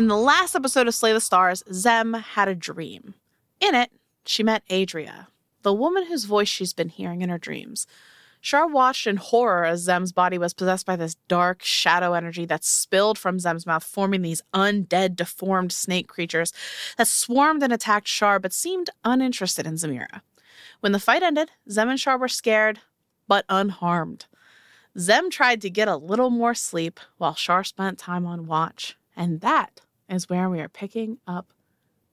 In the last episode of Slay the Stars, Zem had a dream. In it, she met Adria, the woman whose voice she's been hearing in her dreams. Char watched in horror as Zem's body was possessed by this dark shadow energy that spilled from Zem's mouth, forming these undead, deformed snake creatures that swarmed and attacked Char but seemed uninterested in Zemira. When the fight ended, Zem and Char were scared, but unharmed. Zem tried to get a little more sleep while Char spent time on watch. And that is where we are picking up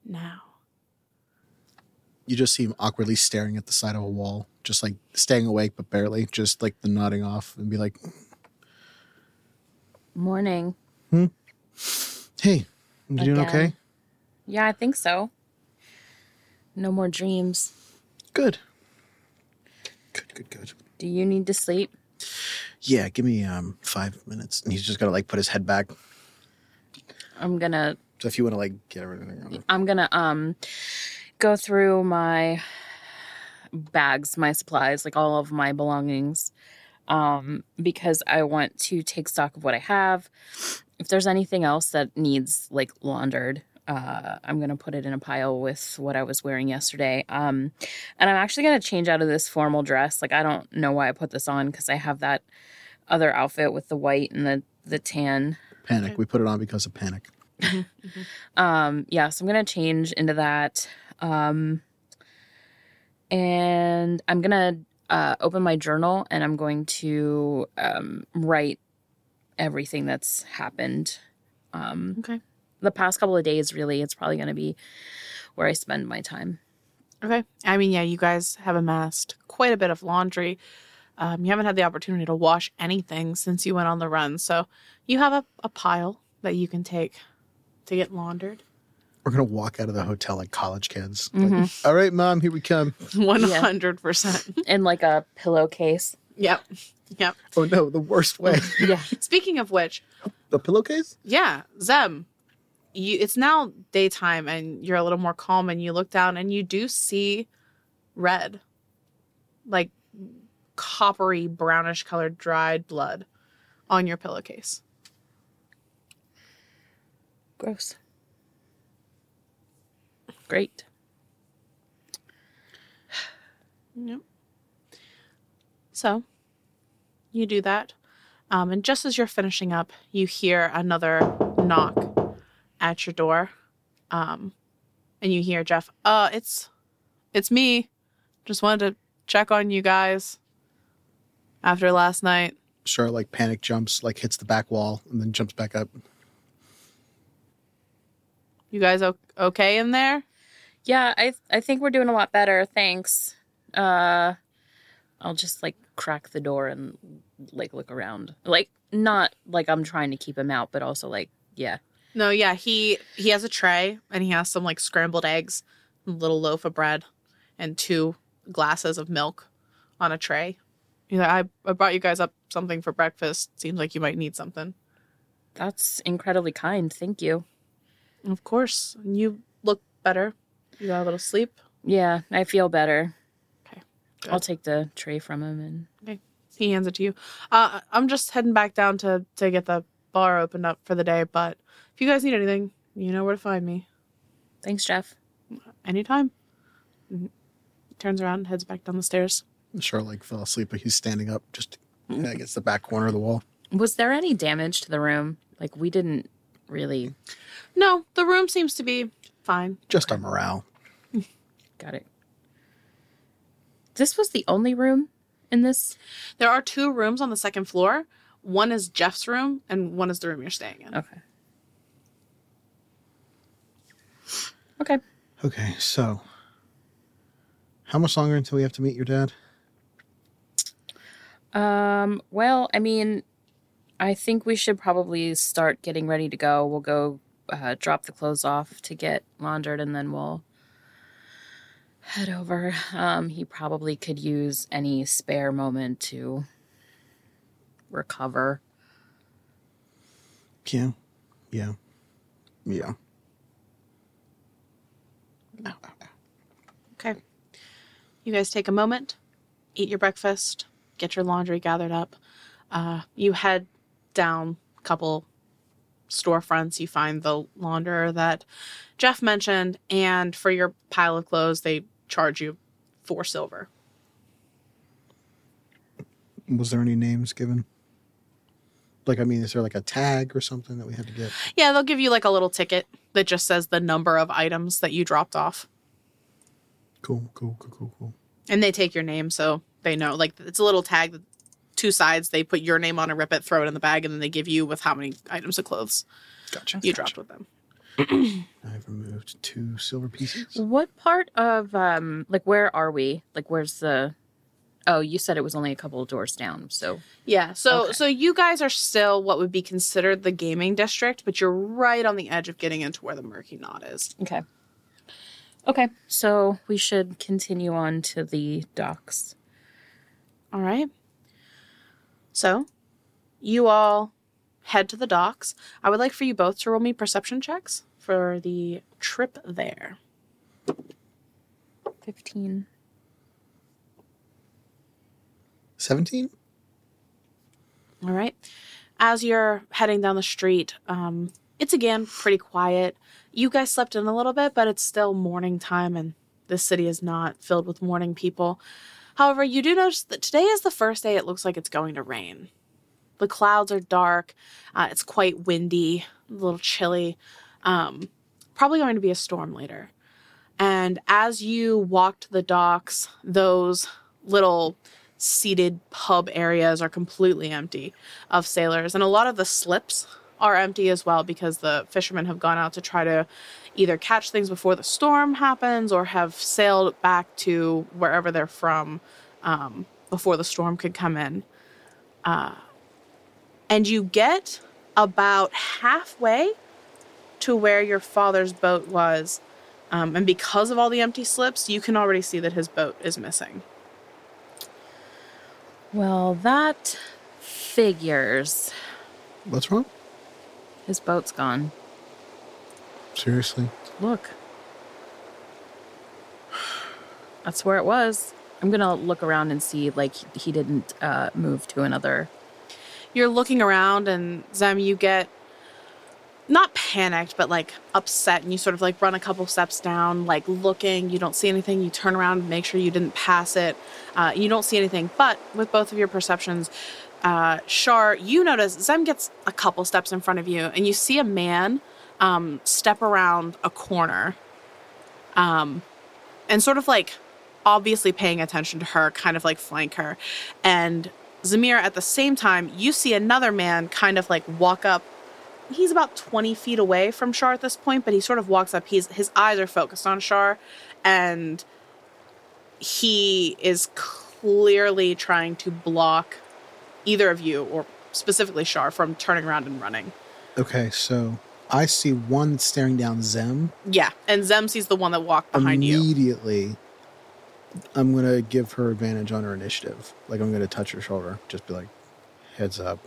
now. You just see him awkwardly staring at the side of a wall, just like staying awake but barely, just like the nodding off and be like, Morning. Hmm? "Hey, you doing okay? Yeah, I think so. No more dreams. Good. Good, good, good." Do you need to sleep? Yeah, give me um five minutes, and he's just gonna like put his head back. I'm gonna So if you want to like get everything, on. I'm gonna um go through my bags, my supplies, like all of my belongings. Um, because I want to take stock of what I have. If there's anything else that needs like laundered, uh, I'm gonna put it in a pile with what I was wearing yesterday. Um, and I'm actually gonna change out of this formal dress. Like I don't know why I put this on because I have that other outfit with the white and the the tan panic. We put it on because of panic. um yeah so i'm gonna change into that um and i'm gonna uh open my journal and i'm going to um write everything that's happened um Okay. the past couple of days really it's probably gonna be where i spend my time Okay. I mean, yeah, you guys have amassed quite a bit of laundry. Um, you haven't had the opportunity to wash anything since you went on the run. So you have a, a pile that you can take to get laundered. We're gonna walk out of the hotel like college kids. Mm-hmm. Like, All right, mom, here we come. 100%. in like a pillowcase Yep. Yep. Oh no, the worst way. yeah Speaking of which, the pillowcase. yeah, Zem, you it's now daytime and you're a little more calm and you look down and you do see red. Like coppery brownish colored dried blood on your pillowcase. gross great Yep. So you do that. Um, and just as you're finishing up, you hear another knock at your door. Um, and you hear Jeff, uh, it's it's me. Just wanted to check on you guys after last night. Sure, like panic jumps, like hits the back wall, and then jumps back up. You guys okay in there? Yeah, I I think we're doing a lot better. Thanks. Uh I'll just like crack the door and like look around. Like not like I'm trying to keep him out, but also like yeah. No, yeah, he he has a tray and he has some like scrambled eggs, a little loaf of bread, and two glasses of milk on a tray. He's like, I, I brought you guys up something for breakfast. Seems like you might need something. That's incredibly kind. Thank you. Of course. You look better. You got a little sleep. Yeah, I feel better. Okay, I'll take the tray from him and Okay. He hands it to you. Uh, I'm just heading back down to to get the bar opened up for the day. But if you guys need anything, you know where to find me thanks, Jeff. anytime. Mhm. Turns around, and heads back down the stairs. Char like fell asleep, but he's standing up just mm. yeah, against the back corner of the wall. Was there any damage to the room? Like we didn't really No, the room seems to be fine. Just our morale. got it. This was the only room in this. There are two rooms on the second floor. One is Jeff's room, and one is the room you're staying in. Okay. Okay. Okay, so how much longer until we have to meet your dad? Um, well, I mean, I think we should probably start getting ready to go. We'll go uh, drop the clothes off to get laundered and then we'll head over. Um, he probably could use any spare moment to recover. Yeah, yeah, yeah. Okay. You guys take a moment, eat your breakfast, get your laundry gathered up. Uh, you head down a couple storefronts, you find the launderer that Jeff mentioned, and for your pile of clothes, they charge you four silver. Was there any names given? Like, I mean, is there like a tag or something that we had to get? Yeah, they'll give you like a little ticket that just says the number of items that you dropped off. Cool, cool, cool, cool, cool. And they take your name so they know. Like it's a little tag that two sides, they put your name on a rip it, throw it in the bag, and then they give you with how many items of clothes Gotcha. you gotcha. dropped with them. I've removed two silver pieces. What part of um like where are we? Like where's the Oh, you said it was only a couple of doors down. So Yeah, so Okay. so you guys are still what would be considered the gaming district, but you're right on the edge of getting into where the murky knot is. Okay. Okay. So we should continue on to the docks. All right. So, you all head to the docks. I would like for you both to roll me perception checks for the trip there. Fifteen. 17? All right. As you're heading down the street, um, it's again pretty quiet. You guys slept in a little bit, but it's still morning time, and this city is not filled with morning people. However, you do notice that today is the first day it looks like it's going to rain. The clouds are dark. Uh, it's quite windy, a little chilly. Um, probably going to be a storm later. And as you walk to the docks, those little seated pub areas are completely empty of sailors. And a lot of the slips are empty as well because the fishermen have gone out to try to either catch things before the storm happens or have sailed back to wherever they're from um, before the storm could come in. Uh, and you get about halfway to where your father's boat was. Um, and because of all the empty slips, you can already see that his boat is missing. Well, that figures. What's wrong? His boat's gone. Seriously? Look. That's where it was. I'm gonna look around and see like he didn't uh, move to another. you're looking around and Zem, you get not panicked, but like upset, and you sort of like run a couple steps down, like looking. You don't see anything. You turn around, make sure you didn't pass it. Uh, you don't see anything, but with both of your perceptions, uh, Char, you notice Zem gets a couple steps in front of you, and you see a man um, step around a corner, um, and sort of like obviously paying attention to her, kind of like flank her, and Zemira, at the same time, you see another man kind of like walk up. He's about 20 feet away from Char at this point, but he sort of walks up. He's his eyes are focused on Char, and he is clearly trying to block either of you, or specifically Char, from turning around and running. Okay, so I see one staring down Zem. Yeah, and Zem sees the one that walked behind you. Immediately, I'm going to give her advantage on her initiative. Like, I'm going to touch her shoulder. Just be like, heads up.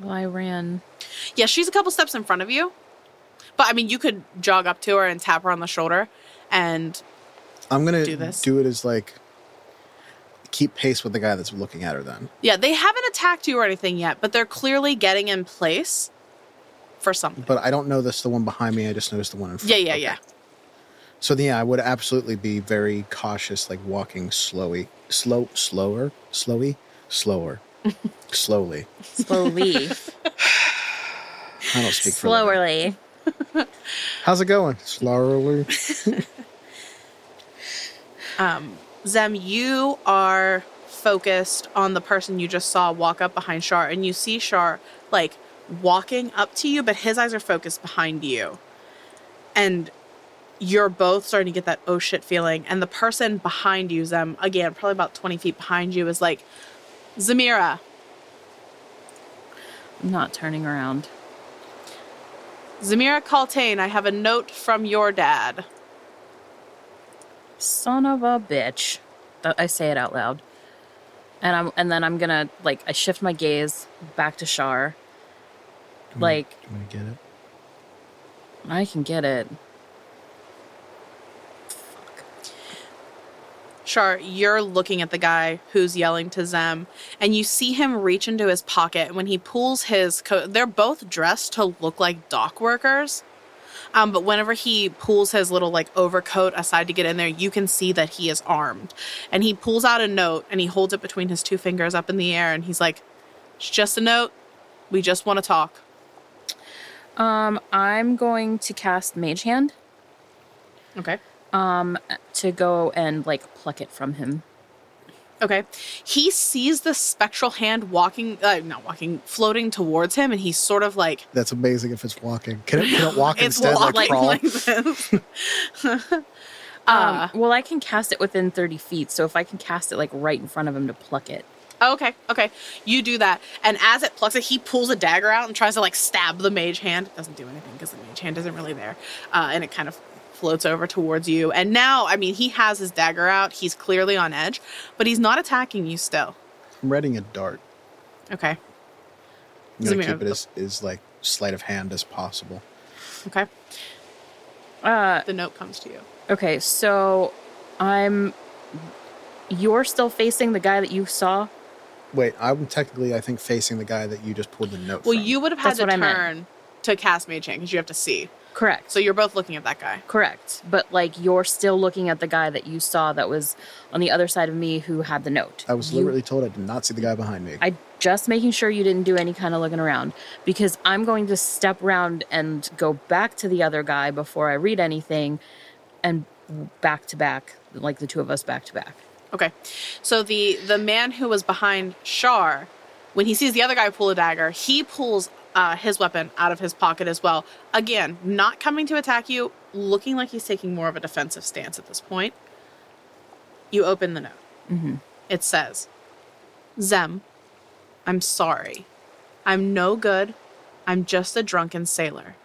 Well, I ran. Yeah, she's a couple steps in front of you. But I mean, you could jog up to her and tap her on the shoulder, and I'm going to Do this. do, it as like, keep pace with the guy that's looking at her then. Yeah, they haven't attacked you or anything yet, but they're clearly getting in place for something. But I don't know this the one behind me. I just noticed the one in front. yeah, yeah, Okay. yeah. So yeah, I would absolutely be very cautious, like walking slowly, slow, slower, slowy, slower, slowly. Slowly. I don't speak for. Slowly. How's it going? Slowly. Um, Zem, you are focused on the person you just saw walk up behind Char, and you see Char like walking up to you, but his eyes are focused behind you. And you're both starting to get that oh shit feeling. And the person behind you, Zem, again, probably about 20 feet behind you, is like, Zemira, I'm not turning around. Zemira Kaltain, I have a note from your dad. Son of a bitch. I say it out loud. And I'm and then I'm gonna like I shift my gaze back to Char. Like Do you want to get it? I can get it. Char, you're looking at the guy who's yelling to Zem, and you see him reach into his pocket. When he pulls his coat, they're both dressed to look like dock workers. Um, but whenever he pulls his little like overcoat aside to get in there, you can see that he is armed. And he pulls out a note and he holds it between his two fingers up in the air, and he's like, "It's just a note. We just want to talk." Um, I'm going to cast Mage Hand Okay. um, to go and like pluck it from him. Okay. He sees the spectral hand walking, uh, not walking, floating towards him, and he's sort of like That's amazing if it's walking. Can it, can it walk it's instead, like, walking crawl? like this. Um, uh, well, I can cast it within 30 feet, so if I can cast it like right in front of him to pluck it. Okay, okay. You do that, and as it plucks it, he pulls a dagger out and tries to like stab the mage hand. It doesn't do anything because the mage hand isn't really there, uh, and it kind of floats over towards you. And now, I mean, he has his dagger out. He's clearly on edge, but he's not attacking you still. I'm readying a dart. Okay. I'm Does it gonna keep it as, as like sleight of hand as possible. Okay. Uh, The note comes to you. okay, so I'm. You're still facing the guy that you saw? Wait, I'm technically, I think, facing the guy that you just pulled the note Well, from. you would have had That's to what I meant. turn to cast mage hand because you have to see. Correct. So you're both looking at that guy. Correct. But like you're still looking at the guy that you saw that was on the other side of me who had the note. I was You- literally told I did not see the guy behind me. I just making sure you didn't do any kind of looking around because I'm going to step around and go back to the other guy before I read anything and back to back, like the two of us back to back. Okay. So the the man who was behind Char, when he sees the other guy pull a dagger, he pulls uh, his weapon out of his pocket as well. Again, not coming to attack you, looking like he's taking more of a defensive stance at this point. You open the note. It says, "Zem, I'm sorry. I'm no good. I'm just a drunken sailor.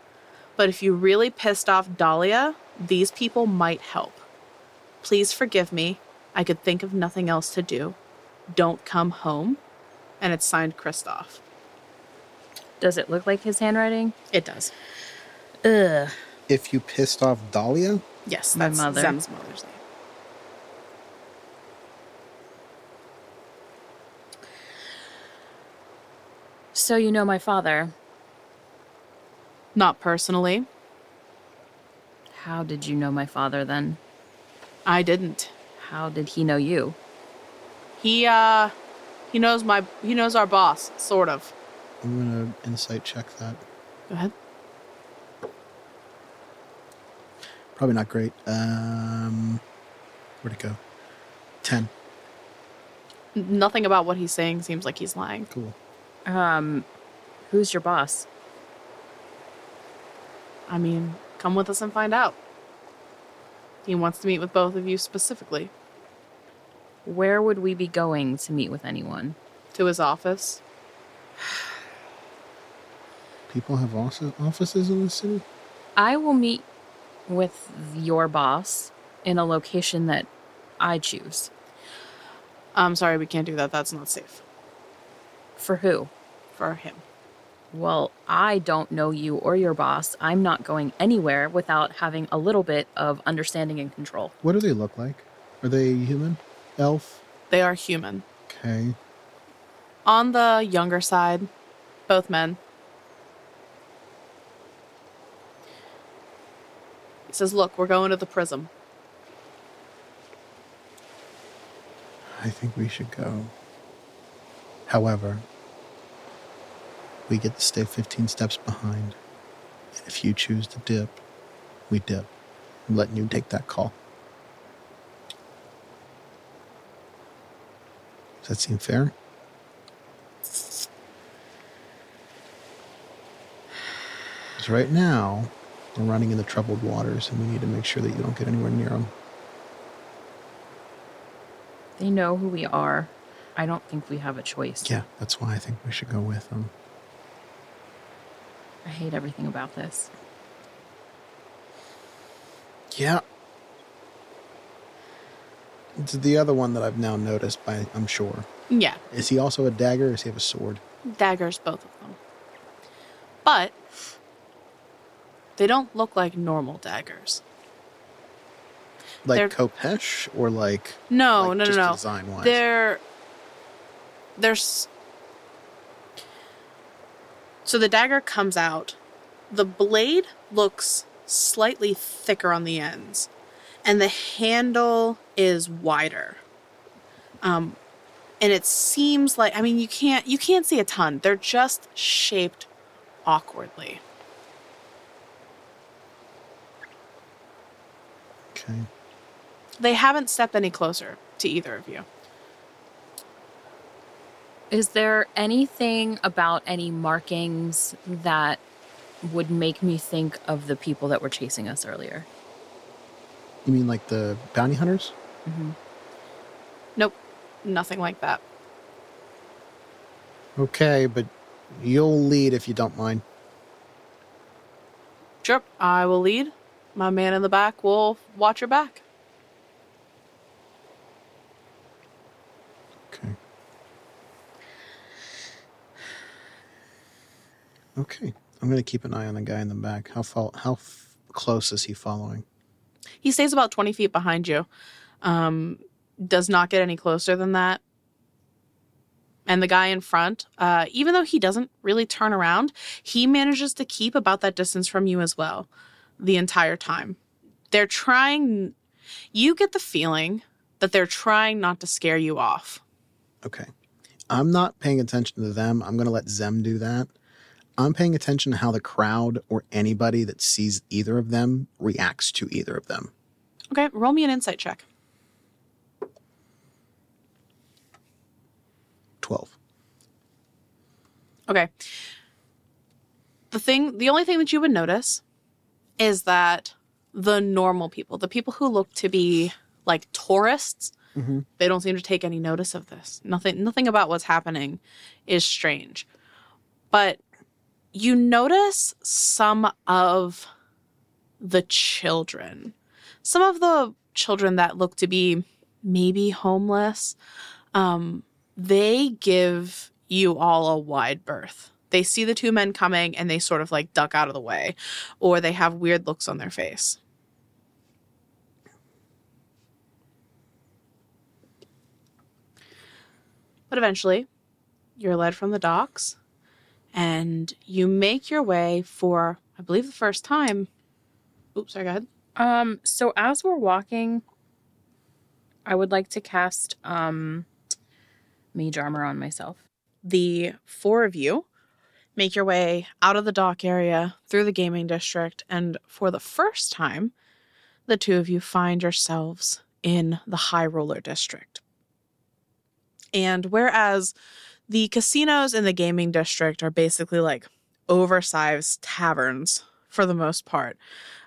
But if you really pissed off Dahlia, these people might help. Please forgive me. I could think of nothing else to do. Don't come home. And it's signed Christoph. Does it look like his handwriting? It does. Ugh. if you pissed off Dahlia, Yes, My that's mother. Zem's mother's name. So you know my father. Not personally. How did you know my father then? I didn't. How did he know you? He uh he knows my he knows our boss, sort of. I'm gonna insight check that. Go ahead. Probably not great. Um, where'd it go? Ten. Nothing about what he's saying seems like he's lying. Cool. Um, who's your boss? I mean, come with us and find out. He wants to meet with both of you specifically. Where would we be going to meet with anyone? To his office. People have offices offices in the city. I will meet with your boss in a location that I choose. I'm sorry, we can't do that. That's not safe For who? for him. Well, I don't know you or your boss. I'm not going anywhere without having a little bit of understanding and control. What do they look like? Are they human? Elf? They are human. Okay. On the younger side, both men. He says, Look, we're going to the prism. I think we should go. However, we get to stay 15 steps behind. And if you choose to dip, we dip. I'm letting you take that call. Does that seem fair? Because right now, we're running into troubled waters and we need to make sure that you don't get anywhere near them. They know who we are. I don't think we have a choice. Yeah, that's why I think we should go with them. I hate everything about this. Yeah. It's the other one that I've now noticed by I'm sure. Yeah, Is he also a dagger or does he have a sword? daggers, both of them. But they don't look like normal daggers. Like They're- Khopesh or like No, like no, no, no. design wise. They're there's so the dagger comes out. The blade looks slightly thicker on the ends, and the handle is wider. Um, and it seems like I mean you can't you can't see a ton. They're just shaped awkwardly. Okay. They haven't stepped any closer to either of you. Is there anything about any markings that would make me think of the people that were chasing us earlier? You mean like the bounty hunters? Mm-hmm. Nope, nothing like that. Okay, but you'll lead if you don't mind. Sure, I will lead. My man in the back will watch your back. Okay. Okay. I'm gonna keep an eye on the guy in the back. How far? How f- close is he following? He stays about 20 feet behind you. Um, does not get any closer than that. And the guy in front, uh, even though he doesn't really turn around, he manages to keep about that distance from you as well the entire time. They're trying, you get the feeling that they're trying not to scare you off. Okay. I'm not paying attention to them. I'm gonna let Zem do that. I'm paying attention to how the crowd or anybody that sees either of them reacts to either of them. Okay, roll me an insight check. Twelve. Okay. The thing, the only thing that you would notice is that the normal people, the people who look to be like tourists, Mhm. they don't seem to take any notice of this. Nothing, nothing about what's happening is strange. But you notice some of the children, some of the children that look to be maybe homeless. Um, they give you all a wide berth. They see the two men coming and they sort of like duck out of the way, or they have weird looks on their face. But eventually, you're led from the docks and you make your way for, I believe, the first time. Oops, sorry, go ahead. Um, so as we're walking, I would like to cast um mage armor on myself. the four of you make your way out of the dock area through the gaming district and for the first time the two of you find yourselves in the high roller district and whereas the casinos in the gaming district are basically like oversized taverns for the most part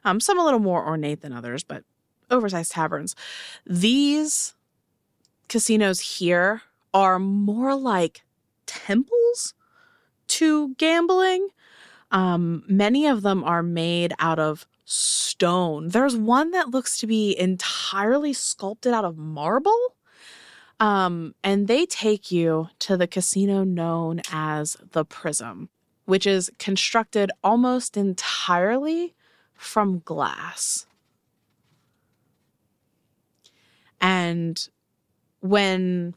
um, some a little more ornate than others but oversized taverns these casinos here are more like temples to gambling. Um, many of them are made out of stone. There's one that looks to be entirely sculpted out of marble. Um, and they take you to the casino known as the Prism, which is constructed almost entirely from glass. And when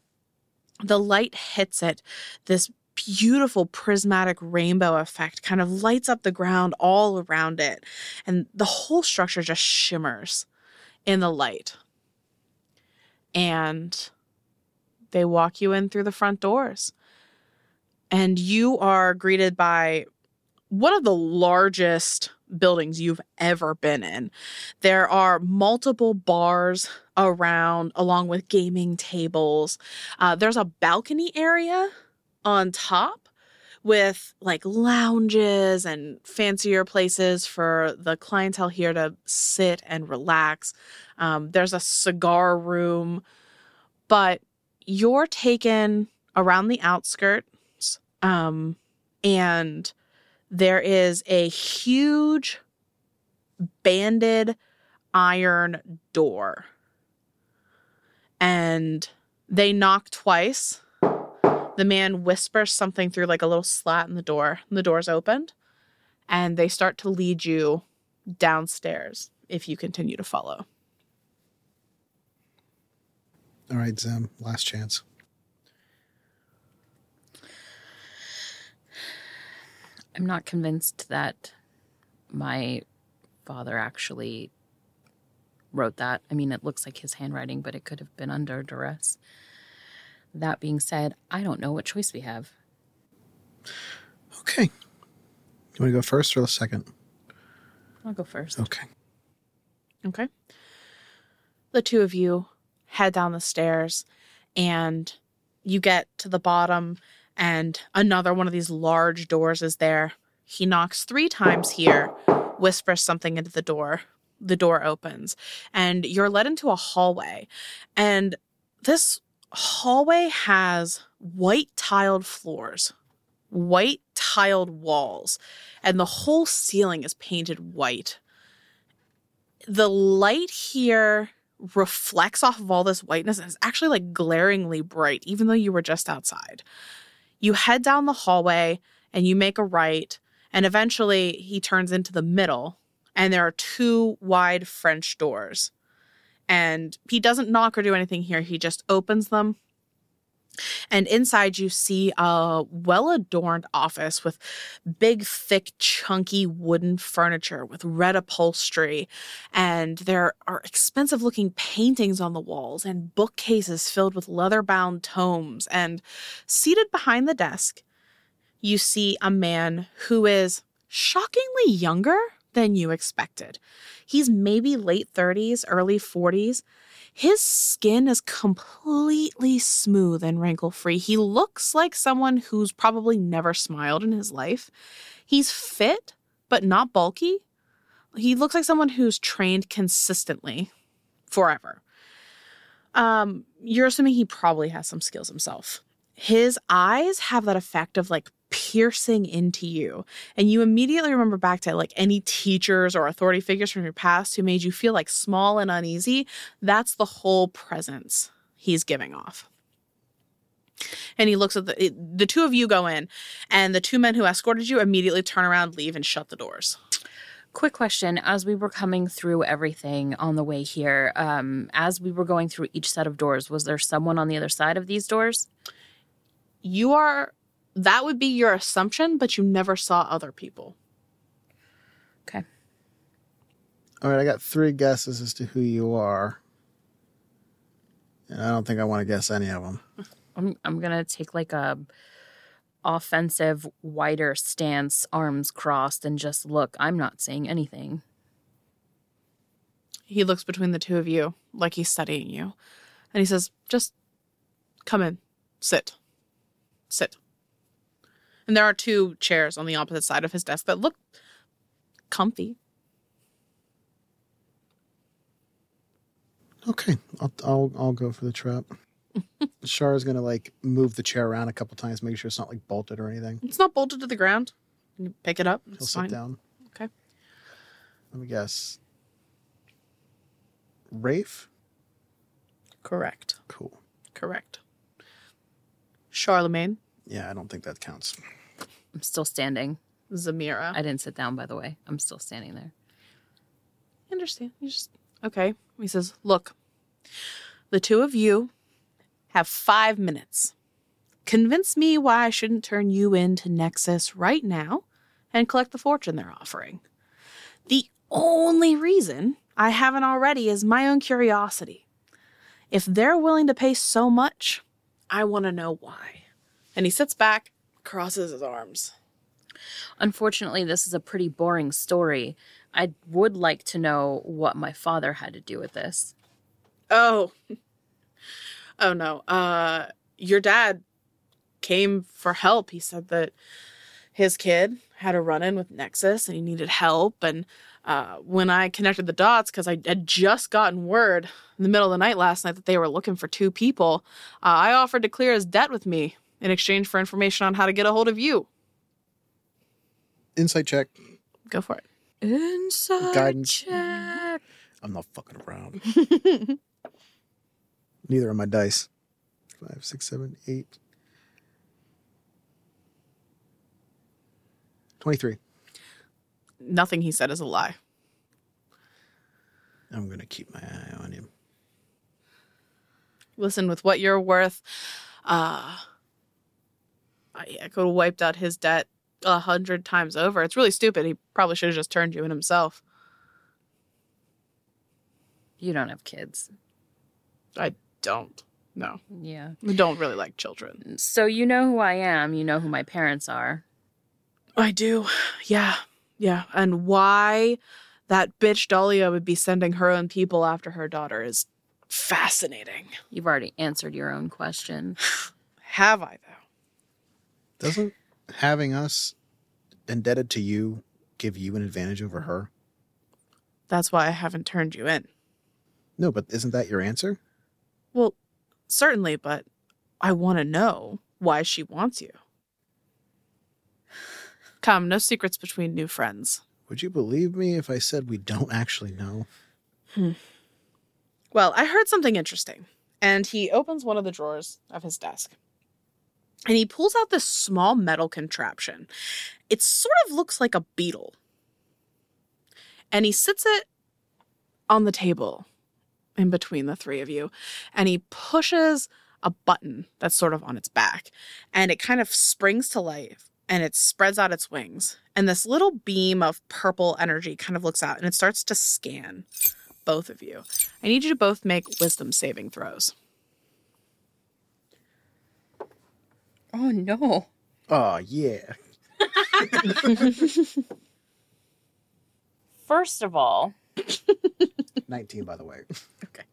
the light hits it, this beautiful prismatic rainbow effect kind of lights up the ground all around it. And the whole structure just shimmers in the light. And they walk you in through the front doors. And you are greeted by one of the largest buildings you've ever been in. There are multiple bars around, along with gaming tables. Uh, there's a balcony area on top with like lounges and fancier places for the clientele here to sit and relax. Um, there's a cigar room, but you're taken around the outskirts, um, and there is a huge banded iron door. And they knock twice. The man whispers something through like a little slat in the door. And the door's opened. And they start to lead you downstairs if you continue to follow. Right, Zem. Last chance. I'm not convinced that my father actually wrote that. I mean, it looks like his handwriting, but it could have been under duress. That being said, I don't know what choice we have. Okay. You want to go first or the second? I'll go first. Okay. Okay. The two of you head down the stairs and you get to the bottom, and another one of these large doors is there. He knocks three times here, whispers something into the door. The door opens, and you're led into a hallway. And this hallway has white tiled floors, white tiled walls, and the whole ceiling is painted white the light here reflects off of all this whiteness and it's actually like glaringly bright, even though you were just outside. You head down the hallway and you make a right, and eventually he turns into the middle, and there are two wide French doors. And he doesn't knock or do anything here, he just opens them and inside, you see a well adorned office with big, thick, chunky wooden furniture with red upholstery. And there are expensive looking paintings on the walls and bookcases filled with leather bound tomes. And seated behind the desk, you see a man who is shockingly younger than you expected. He's maybe late 30s, early 40s his skin is completely smooth and wrinkle free. He looks like someone who's probably never smiled in his life. He's fit, but not bulky. He looks like someone who's trained consistently forever. Um, you're assuming he probably has some skills himself. His eyes have that effect of like piercing into you. And you immediately remember back to like any teachers or authority figures from your past who made you feel like small and uneasy. That's the whole presence he's giving off. And he looks at the the two of you go in, and the two men who escorted you immediately turn around, leave, and shut the doors. Quick question: As we were coming through everything on the way here, um, as we were going through each set of doors, was there someone on the other side of these doors? You are that would be your assumption, but you never saw other people. Okay. All right, I got three guesses as to who you are. And I don't think I want to guess any of them. I'm I'm gonna take like a offensive, wider stance, arms crossed, and just look. I'm not saying anything. He looks between the two of you, like he's studying you, and he says, "Just come in, sit, sit." And there are two chairs on the opposite side of his desk that look comfy. Okay, I'll I'll, I'll go for the trap. Shara's gonna like move the chair around a couple times, make sure it's not like bolted or anything. It's not bolted to the ground. You pick it up. He'll sit fine. down. Okay. Let me guess. Rafe? Correct. Cool. Correct. Charlemagne, Yeah, I don't think that counts. I'm still standing. Zemira. I didn't sit down, by the way. I'm still standing there. I understand. You just okay. He says, "Look, the two of you have five minutes. Convince me why I shouldn't turn you into Nexus right now and collect the fortune they're offering. The only reason I haven't already is my own curiosity. If they're willing to pay so much, I want to know why." And he sits back, crosses his arms. Unfortunately, this is a pretty boring story. I would like to know what my father had to do with this. Oh. Oh no. Uh your dad came for help. He said that his kid had a run in with Nexus and he needed help and uh, when I connected the dots, because I had just gotten word in the middle of the night last night that they were looking for two people, uh, I offered to clear his debt with me in exchange for information on how to get a hold of you. Insight check. Go for it. Inside Guidance. check. I'm not fucking around. Neither are my dice. Five, six, seven, eight. 23. Nothing he said is a lie. I'm going to keep my eye on him. Listen, with what you're worth, uh, I, I could have wiped out his debt a hundred times over. It's really stupid. He probably should have just turned you in himself. You don't have kids. I don't. No, Yeah. I don't really like children. So you know who I am. You know who my parents are. I do. Yeah. Yeah. And why that bitch Dahlia would be sending her own people after her daughter is fascinating. You've already answered your own question. Have I? Doesn't having us indebted to you give you an advantage over her? That's why I haven't turned you in. No, but isn't that your answer? Well, certainly, but I want to know why she wants you. Come, no secrets between new friends. Would you believe me if I said we don't actually know? Hmm. Well, I heard something interesting. And he opens one of the drawers of his desk. And he pulls out this small metal contraption. It sort of looks like a beetle. And he sits it on the table in between the three of you. And he pushes a button that's sort of on its back. And it kind of springs to life and it spreads out its wings. And this little beam of purple energy kind of looks out and it starts to scan both of you. I need you to both make wisdom saving throws. Oh no. Oh, yeah. First of all, 19, by the way. Okay.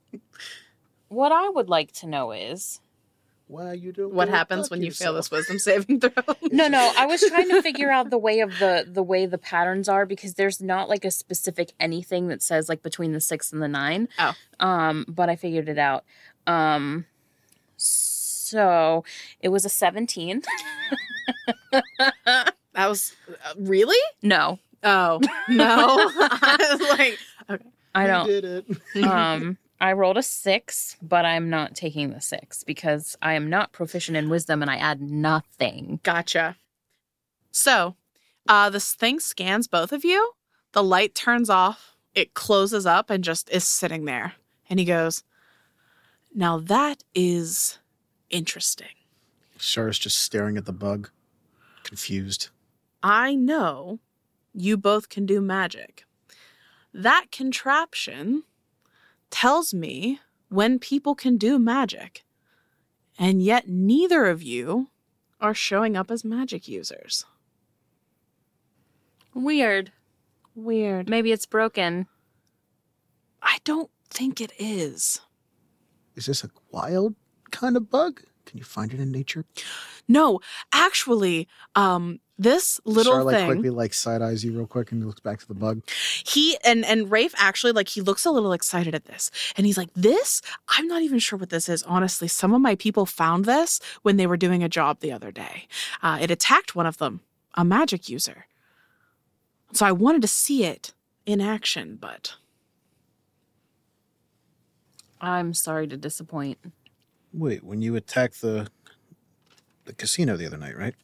What I would like to know is Why you doing? What happens when you fail this wisdom saving throw? No, no, I was trying to figure out the way of the the way the patterns are because there's not like a specific anything that says like between the 6 and the 9. Oh. Um, but I figured it out. Um so it was a 17. that was uh, really? No. Oh no! I was like, okay. I don't. did it. um I rolled a 6, but I'm not taking the 6 because I am not proficient in wisdom and I add nothing. Gotcha. So, uh, this thing scans both of you. The light turns off. It closes up and just is sitting there. And he goes, "Now that is interesting. Shara's just staring at the bug, confused. I know you both can do magic. That contraption tells me when people can do magic, and yet neither of you are showing up as magic users. Weird. Weird. Maybe it's broken. I don't think it is. Is this a wild kind of bug? Can you find it in nature? No, actually, um, this little Shara, like, thing. quickly, like, side eyes you real quick and looks back to the bug. he and and Rafe actually like he looks a little excited at this and he's like this i'm not even sure what this is honestly some of my people found this when they were doing a job the other day uh, it attacked one of them a magic user so i wanted to see it in action but I'm sorry to disappoint. Wait, when you attacked the the casino the other night, right?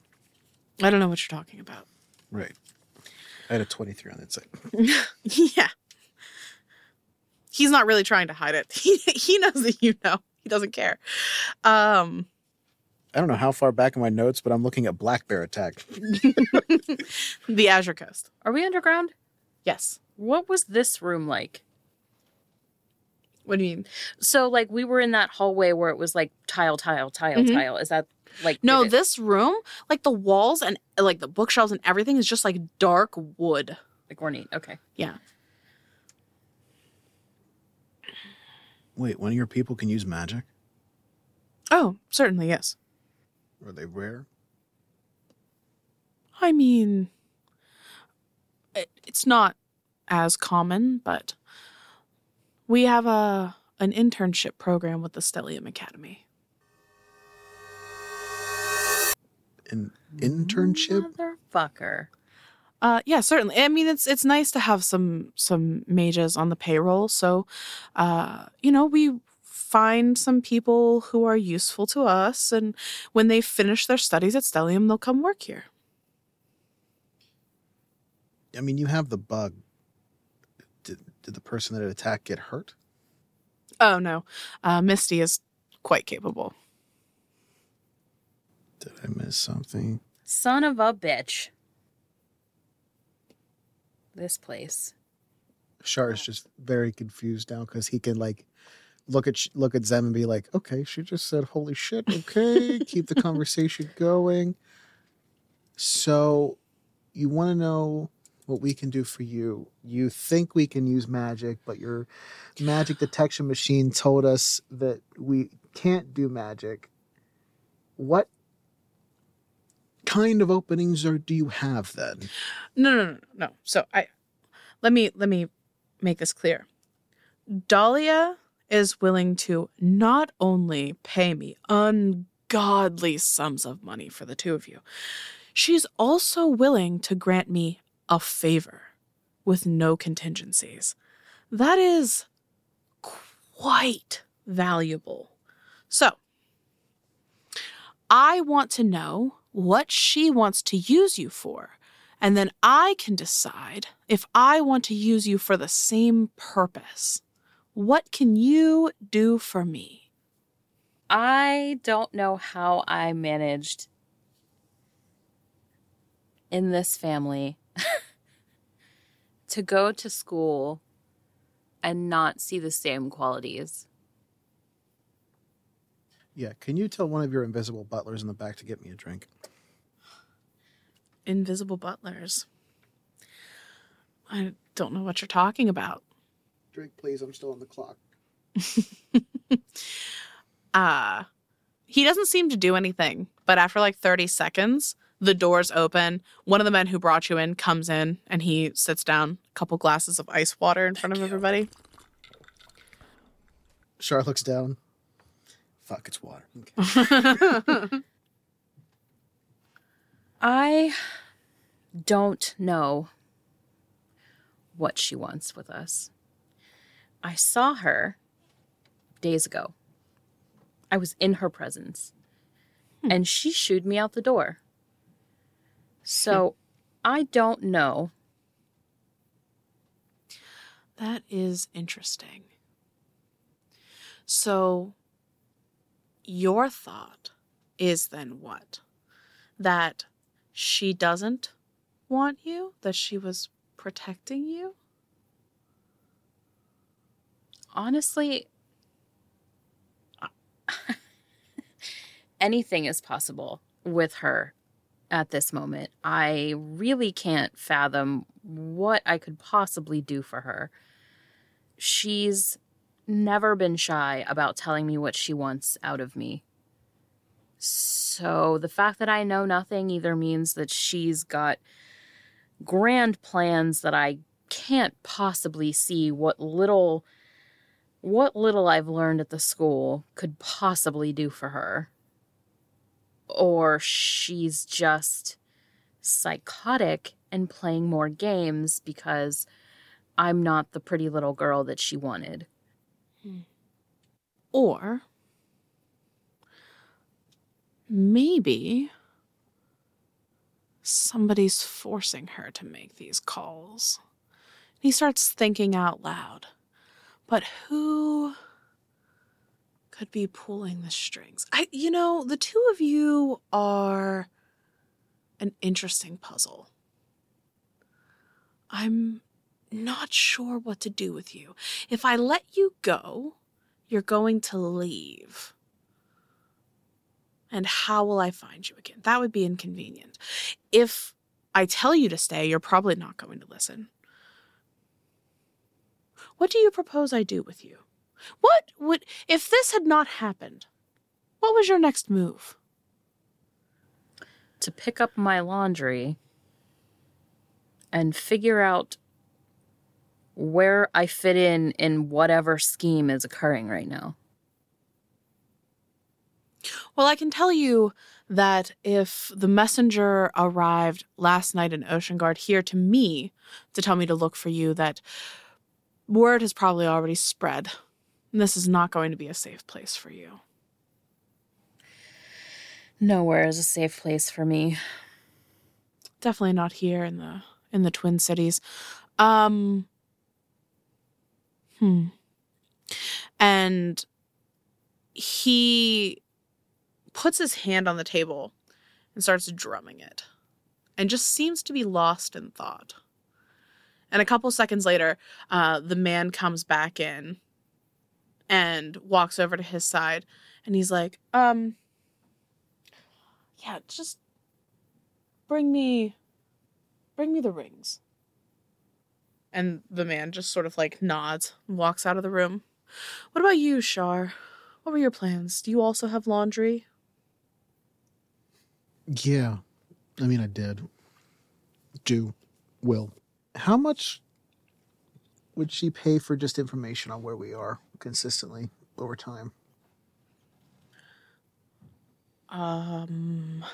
i don't know what you're talking about Right. I had a 23 on that side. yeah he's not really trying to hide it he, he knows that you know he doesn't care um I don't know how far back in my notes, but I'm looking at Black Bear attack. the azure coast Are we underground? yes What was this room like? What do you mean So like we were in that hallway where it was like tile, tile, tile, Mhm. tile. Is that like No, it- this room, like the walls and like the bookshelves and everything is just like dark wood. like ornate? Okay. Yeah. Wait, one of your people can use magic? Oh, certainly, yes. Are they rare? I mean, it, it's not as common, but we have a an internship program with the Stellium Academy. An internship? Motherfucker. Uh, yeah, certainly. I mean, it's it's nice to have some some mages on the payroll. So, uh, you know, we find some people who are useful to us, and when they finish their studies at Stellium, they'll come work here. I mean, you have the bug. Did, did the person that attacked get hurt? Oh no, uh, Misty is quite capable. Did I miss something? Son of a bitch. This place. Char is just very confused now because he can like look at look at Zem and be like, "Okay, she just said, holy shit." Okay, keep the conversation going. So, you want to know what we can do for you? You think we can use magic, but your magic detection machine told us that we can't do magic. What kind of openings are do you have then? No, no, no, no. So I let me let me make this clear. Dahlia is willing to not only pay me ungodly sums of money for the two of you, she's also willing to grant me a favor with no contingencies. That is quite valuable. So, I want to know what she wants to use you for, and then I can decide if I want to use you for the same purpose. What can you do for me? I don't know how I managed in this family to go to school and not see the same qualities. Yeah, can you tell one of your invisible butlers in the back to get me a drink? Invisible butlers. I don't know what you're talking about. Drink, please. I'm still on the clock. uh he doesn't seem to do anything, but after like 30 seconds, the doors open. One of the men who brought you in comes in and he sits down, a couple glasses of ice water in front of everybody. Char looks down. Fuck, it's water. Okay. I don't know what she wants with us. I saw her days ago. I was in her presence Hmm. and she shooed me out the door. So I don't know. That is interesting. So, your thought is then what? That she doesn't want you? That she was protecting you? Honestly, anything is possible with her at this moment. I really can't fathom what I could possibly do for her. She's never been shy about telling me what she wants out of me. So the fact that I know nothing either means that she's got grand plans that I can't possibly see what little what little I've learned at the school could possibly do for her. Or she's just psychotic and playing more games because I'm not the pretty little girl that she wanted. Hmm. Or maybe somebody's forcing her to make these calls. He starts thinking out loud. But who could be pulling the strings? I you know, the two of you are an interesting puzzle. I'm not sure what to do with you. If I let you go, you're going to leave. And how will I find you again? That would be inconvenient. If I tell you to stay, you're probably not going to listen. What do you propose I do with you? What would, if this had not happened, what was your next move? To pick up my laundry and figure out where I fit in in whatever scheme is occurring right now. Well, I can tell you that if the messenger arrived last night in Oceangarde here to me to tell me to look for you, that word has probably already spread. This is not going to be a safe place for you. Nowhere is a safe place for me. Definitely not here in the in the Twin Cities. Um hmm. And he puts his hand on the table and starts drumming it and just seems to be lost in thought. And a couple seconds later, uh, the man comes back in and walks over to his side and he's like, um, yeah, just bring me, bring me the rings. And the man just sort of like nods and walks out of the room. What about you, Char? What were your plans? Do you also have laundry? Yeah. I mean, I did. Do. Will. How much would she pay for just information on where we are consistently over time? Um,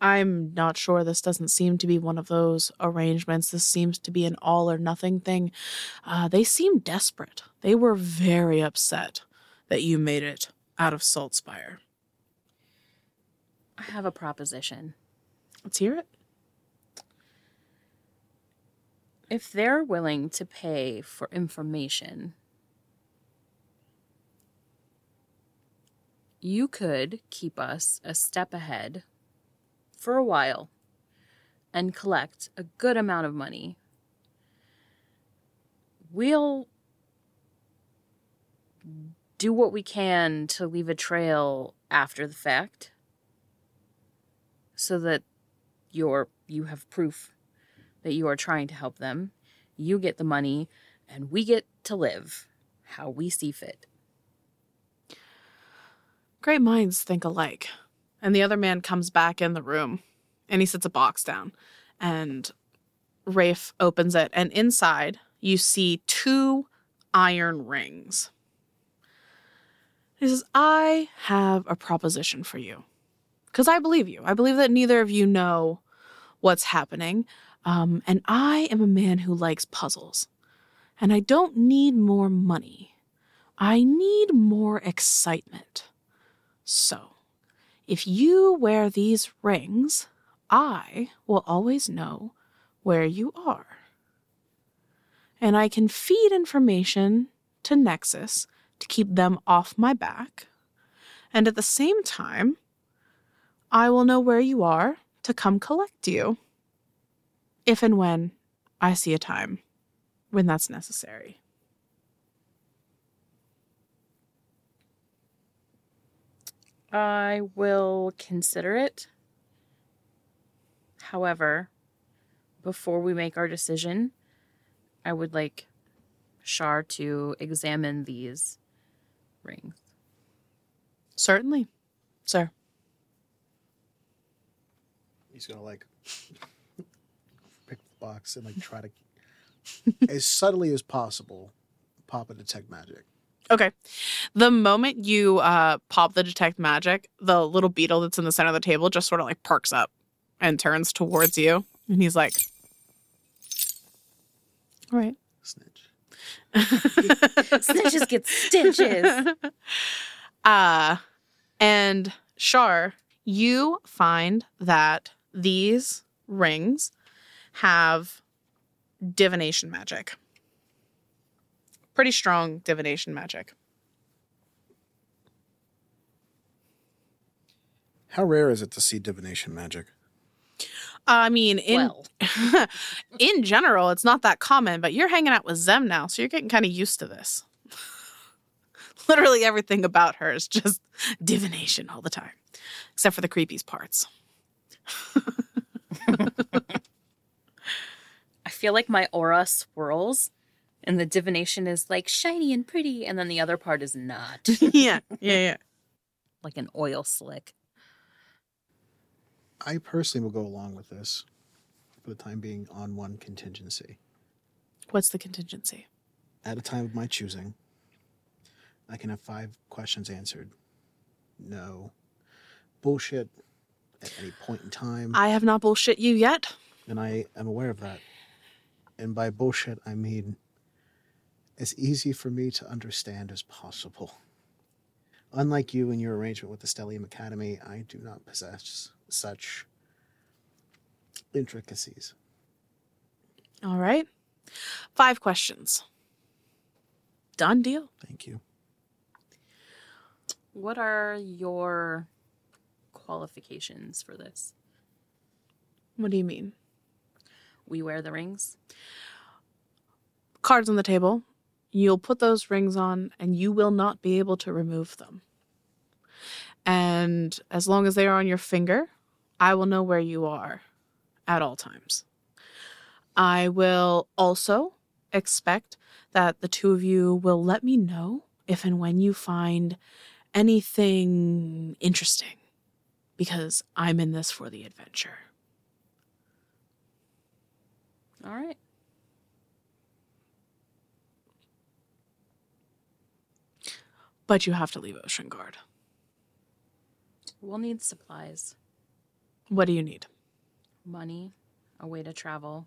I'm not sure. This doesn't seem to be one of those arrangements. This seems to be an all or nothing thing. Uh, they seem desperate. They were very upset that you made it out of Saltspire. I have a proposition. Let's hear it. If they're willing to pay for information, you could keep us a step ahead for a while and collect a good amount of money. We'll do what we can to leave a trail after the fact so that you're you have proof that you are trying to help them. You get the money and we get to live how we see fit. Great minds think alike. And the other man comes back in the room and he sets a box down. And Rafe opens it. And inside, you see two iron rings. He says, I have a proposition for you. Because I believe you. I believe that neither of you know what's happening. Um, and I am a man who likes puzzles. And I don't need more money. I need more excitement. So, if you wear these rings, I will always know where you are. And I can feed information to Nexus to keep them off my back. And at the same time, I will know where you are to come collect you. If and when I see a time when that's necessary. I will consider it. However, before we make our decision, I would like Char to examine these rings. Certainly, sir. He's gonna like pick the box and like try to, as subtly as possible, pop a detect magic. Okay. The moment you uh, pop the detect magic, the little beetle that's in the center of the table just sort of like perks up and turns towards you. And he's like, All right. Snitch. Snitches get stitches. Uh, and Char, you find that these rings have divination magic. Pretty strong divination magic. How rare is it to see divination magic? Uh, I mean, in well, in general, it's not that common, but you're hanging out with Zem now, so you're getting kind of used to this. Literally everything about her is just divination all the time, except for the creepiest parts. I feel like my aura swirls and the divination is like shiny and pretty, and then the other part is not yeah, yeah, yeah. like an oil slick. I personally will go along with this for the time being on one contingency. What's the contingency? At a time of my choosing, I can have five questions answered. No bullshit at any point in time. I have not bullshit you yet. and I am aware of that. And by bullshit, I mean as easy for me to understand as possible. Unlike you and your arrangement with the Stellium Academy, I do not possess such intricacies. All right. Five questions. Done deal. Thank you. What are your qualifications for this? What do you mean? We wear the rings. Cards on the table. You'll put those rings on and you will not be able to remove them. And as long as they are on your finger, I will know where you are at all times. I will also expect that the two of you will let me know if and when you find anything interesting because I'm in this for the adventure. All right. But you have to leave Oceangarde. We'll need supplies, What do you need? money, a way to travel,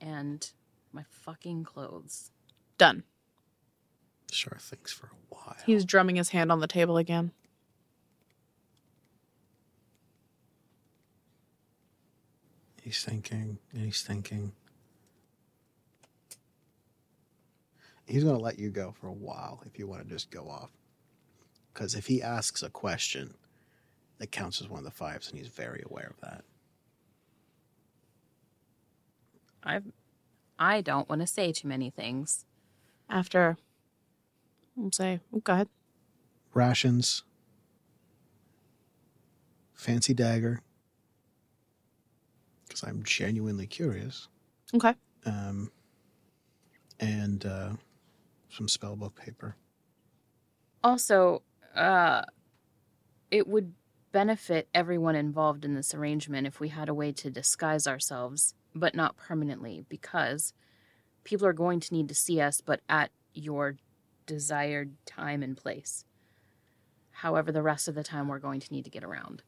and my fucking clothes. Done. Sure, thanks for a while. He's drumming his hand on the table again. He's thinking, and he's thinking. He's going to let you go for a while if you want to just go off. Because if he asks a question, that counts as one of the fives, and he's very aware of that. I I don't want to say too many things. After, I'll say, oh, go ahead. Rations, fancy dagger, because I'm genuinely curious, Okay. um, and uh, some spellbook paper. Also, uh it would benefit everyone involved in this arrangement if we had a way to disguise ourselves, but not permanently because people are going to need to see us but at your desired time and place. However, the rest of the time we're going to need to get around.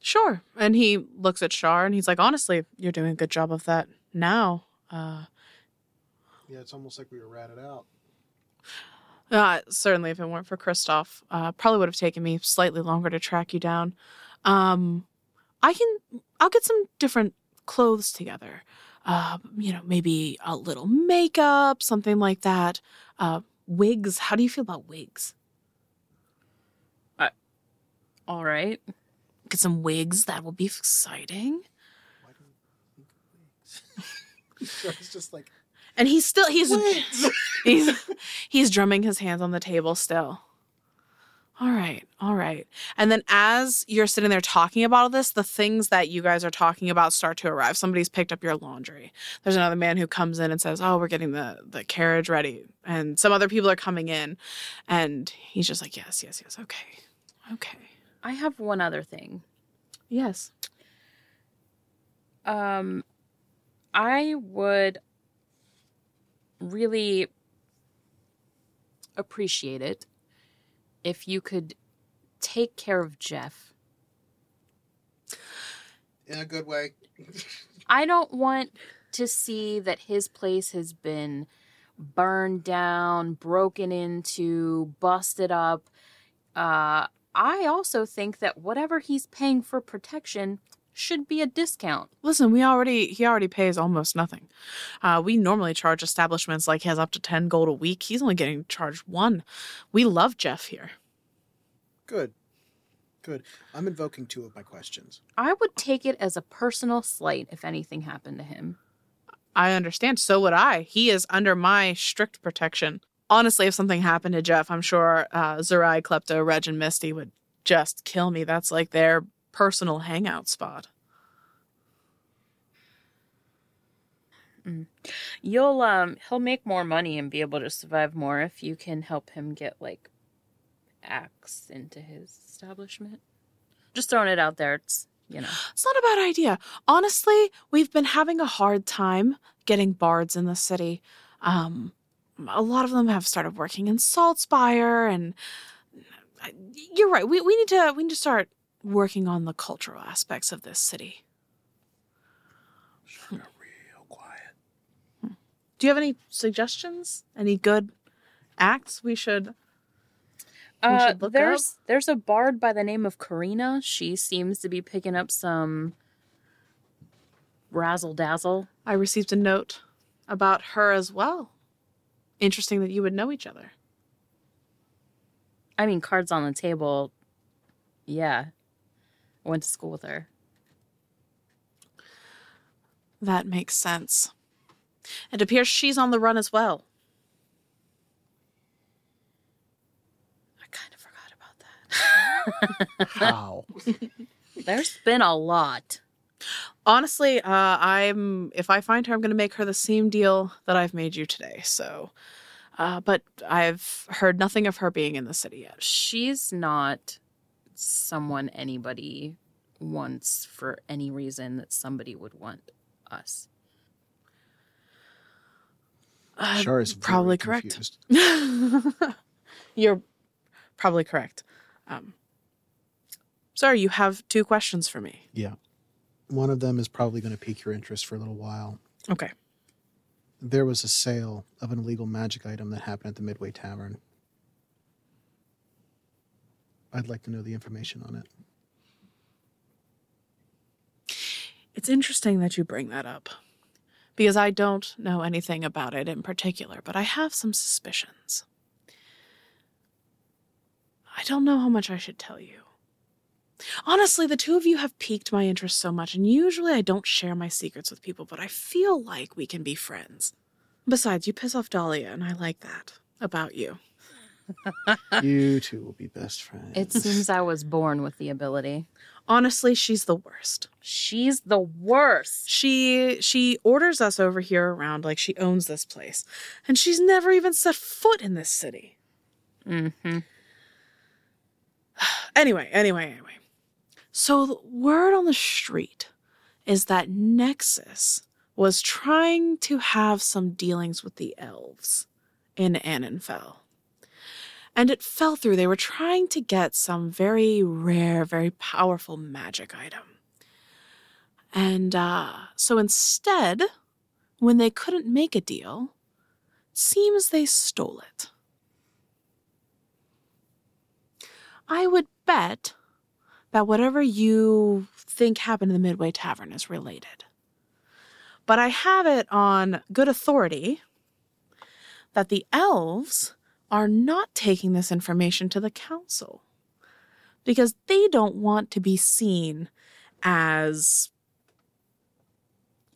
Sure. And he looks at Char and he's like, honestly, you're doing a good job of that now. Uh, Yeah, it's almost like we were ratted out. uh, certainly, if it weren't for Kristoff, uh, probably would have taken me slightly longer to track you down. Um, I can, I'll get some different clothes together. Uh, you know, maybe a little makeup, something like that. Uh, wigs. How do you feel about wigs? All right. Get some wigs. That will be exciting. Why do you think of wigs? it's just like And he's still he's wigs. he's he's drumming his hands on the table still. All right, all right. And then as you're sitting there talking about all this, the things that you guys are talking about start to arrive. Somebody's picked up your laundry. There's another man who comes in and says, "Oh, we're getting the the carriage ready." And some other people are coming in, and he's just like, "Yes, yes, yes. Okay. Okay. I have one other thing. Yes. Um, I would really appreciate it if you could take care of Jeff. in a good way. I don't want to see that his place has been burned down, broken into, busted up. Uh, I also think that whatever he's paying for protection should be a discount. Listen, we already he already pays almost nothing. Uh, we normally charge establishments like he has up to ten gold a week. He's only getting charged one. We love Jeff here. Good. Good. I'm invoking two of my questions. I would take it as a personal slight if anything happened to him. I understand. So would I. He is under my strict protection. Honestly, if something happened to Jeff, I'm sure uh, Zerai, Klepto, Reg, and Misty would just kill me. That's like their personal hangout spot. You'll um he'll make more money and be able to survive more if you can help him get like acts into his establishment. Just throwing it out there. It's you know. It's not a bad idea. Honestly, we've been having a hard time getting bards in the city. Um, a lot of them have started working in Saltspire, and uh, you're right. We, we need to we need to start working on the cultural aspects of this city. Sure, got real quiet. Do you have any suggestions? Any good acts we should? We Uh, should look there's there's a bard by the name of Karina. She seems to be picking up some razzle dazzle. I received a note about her as well. Interesting that you would know each other. I mean, cards on the table. Yeah. I went to school with her. That makes sense. It appears she's on the run as well. I kind of forgot about that. How? There's been a lot. Honestly, uh, I'm if I find her, I'm going to make her the same deal that I've made you today. So, uh, but I've heard nothing of her being in the city yet. She's not someone anybody wants for any reason that somebody would want us. Uh, is probably correct. You're probably correct. Um, sorry, you have two questions for me. Yeah. One of them is probably going to pique your interest for a little while. Okay. There was a sale of an illegal magic item that happened at the Midway Tavern. I'd like to know the information on it. It's interesting that you bring that up because I don't know anything about it in particular, but I have some suspicions. I don't know how much I should tell you. Honestly, the two of you have piqued my interest so much, and usually I don't share my secrets with people, but I feel like we can be friends. Besides, you piss off Dahlia, and I like that about you. You two will be best friends. It seems I was born with the ability. Honestly, she's the worst. She's the worst. She she orders us over here around like she owns this place, and she's never even set foot in this city. Mm-hmm. Anyway, anyway, anyway. So the word on the street is that Nexus was trying to have some dealings with the elves in Annenfell. And it fell through. They were trying to get some very rare, very powerful magic item. And uh, so instead, when they couldn't make a deal, seems they stole it. I would bet that whatever you think happened in the Midway Tavern is related. But I have it on good authority that the elves are not taking this information to the council because they don't want to be seen as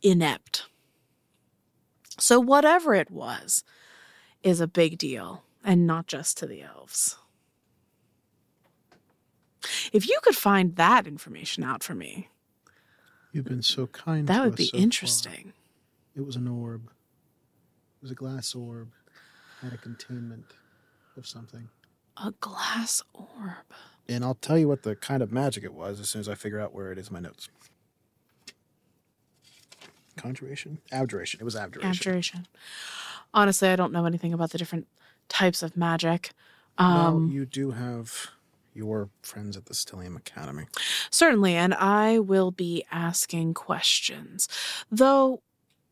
inept. So, whatever it was, is a big deal, and not just to the elves. If you could find that information out for me, You've been so kind. that to would us be so far. interesting. It was an orb. It was a glass orb. Had a containment of something. A glass orb. And I'll tell you what the kind of magic it was as soon as I figure out where it is in my notes. Conjuration? Abjuration. It was abjuration. Abjuration. Honestly, I don't know anything about the different types of magic. Um, you do have your friends at the Stellium Academy. Certainly, and I will be asking questions. Though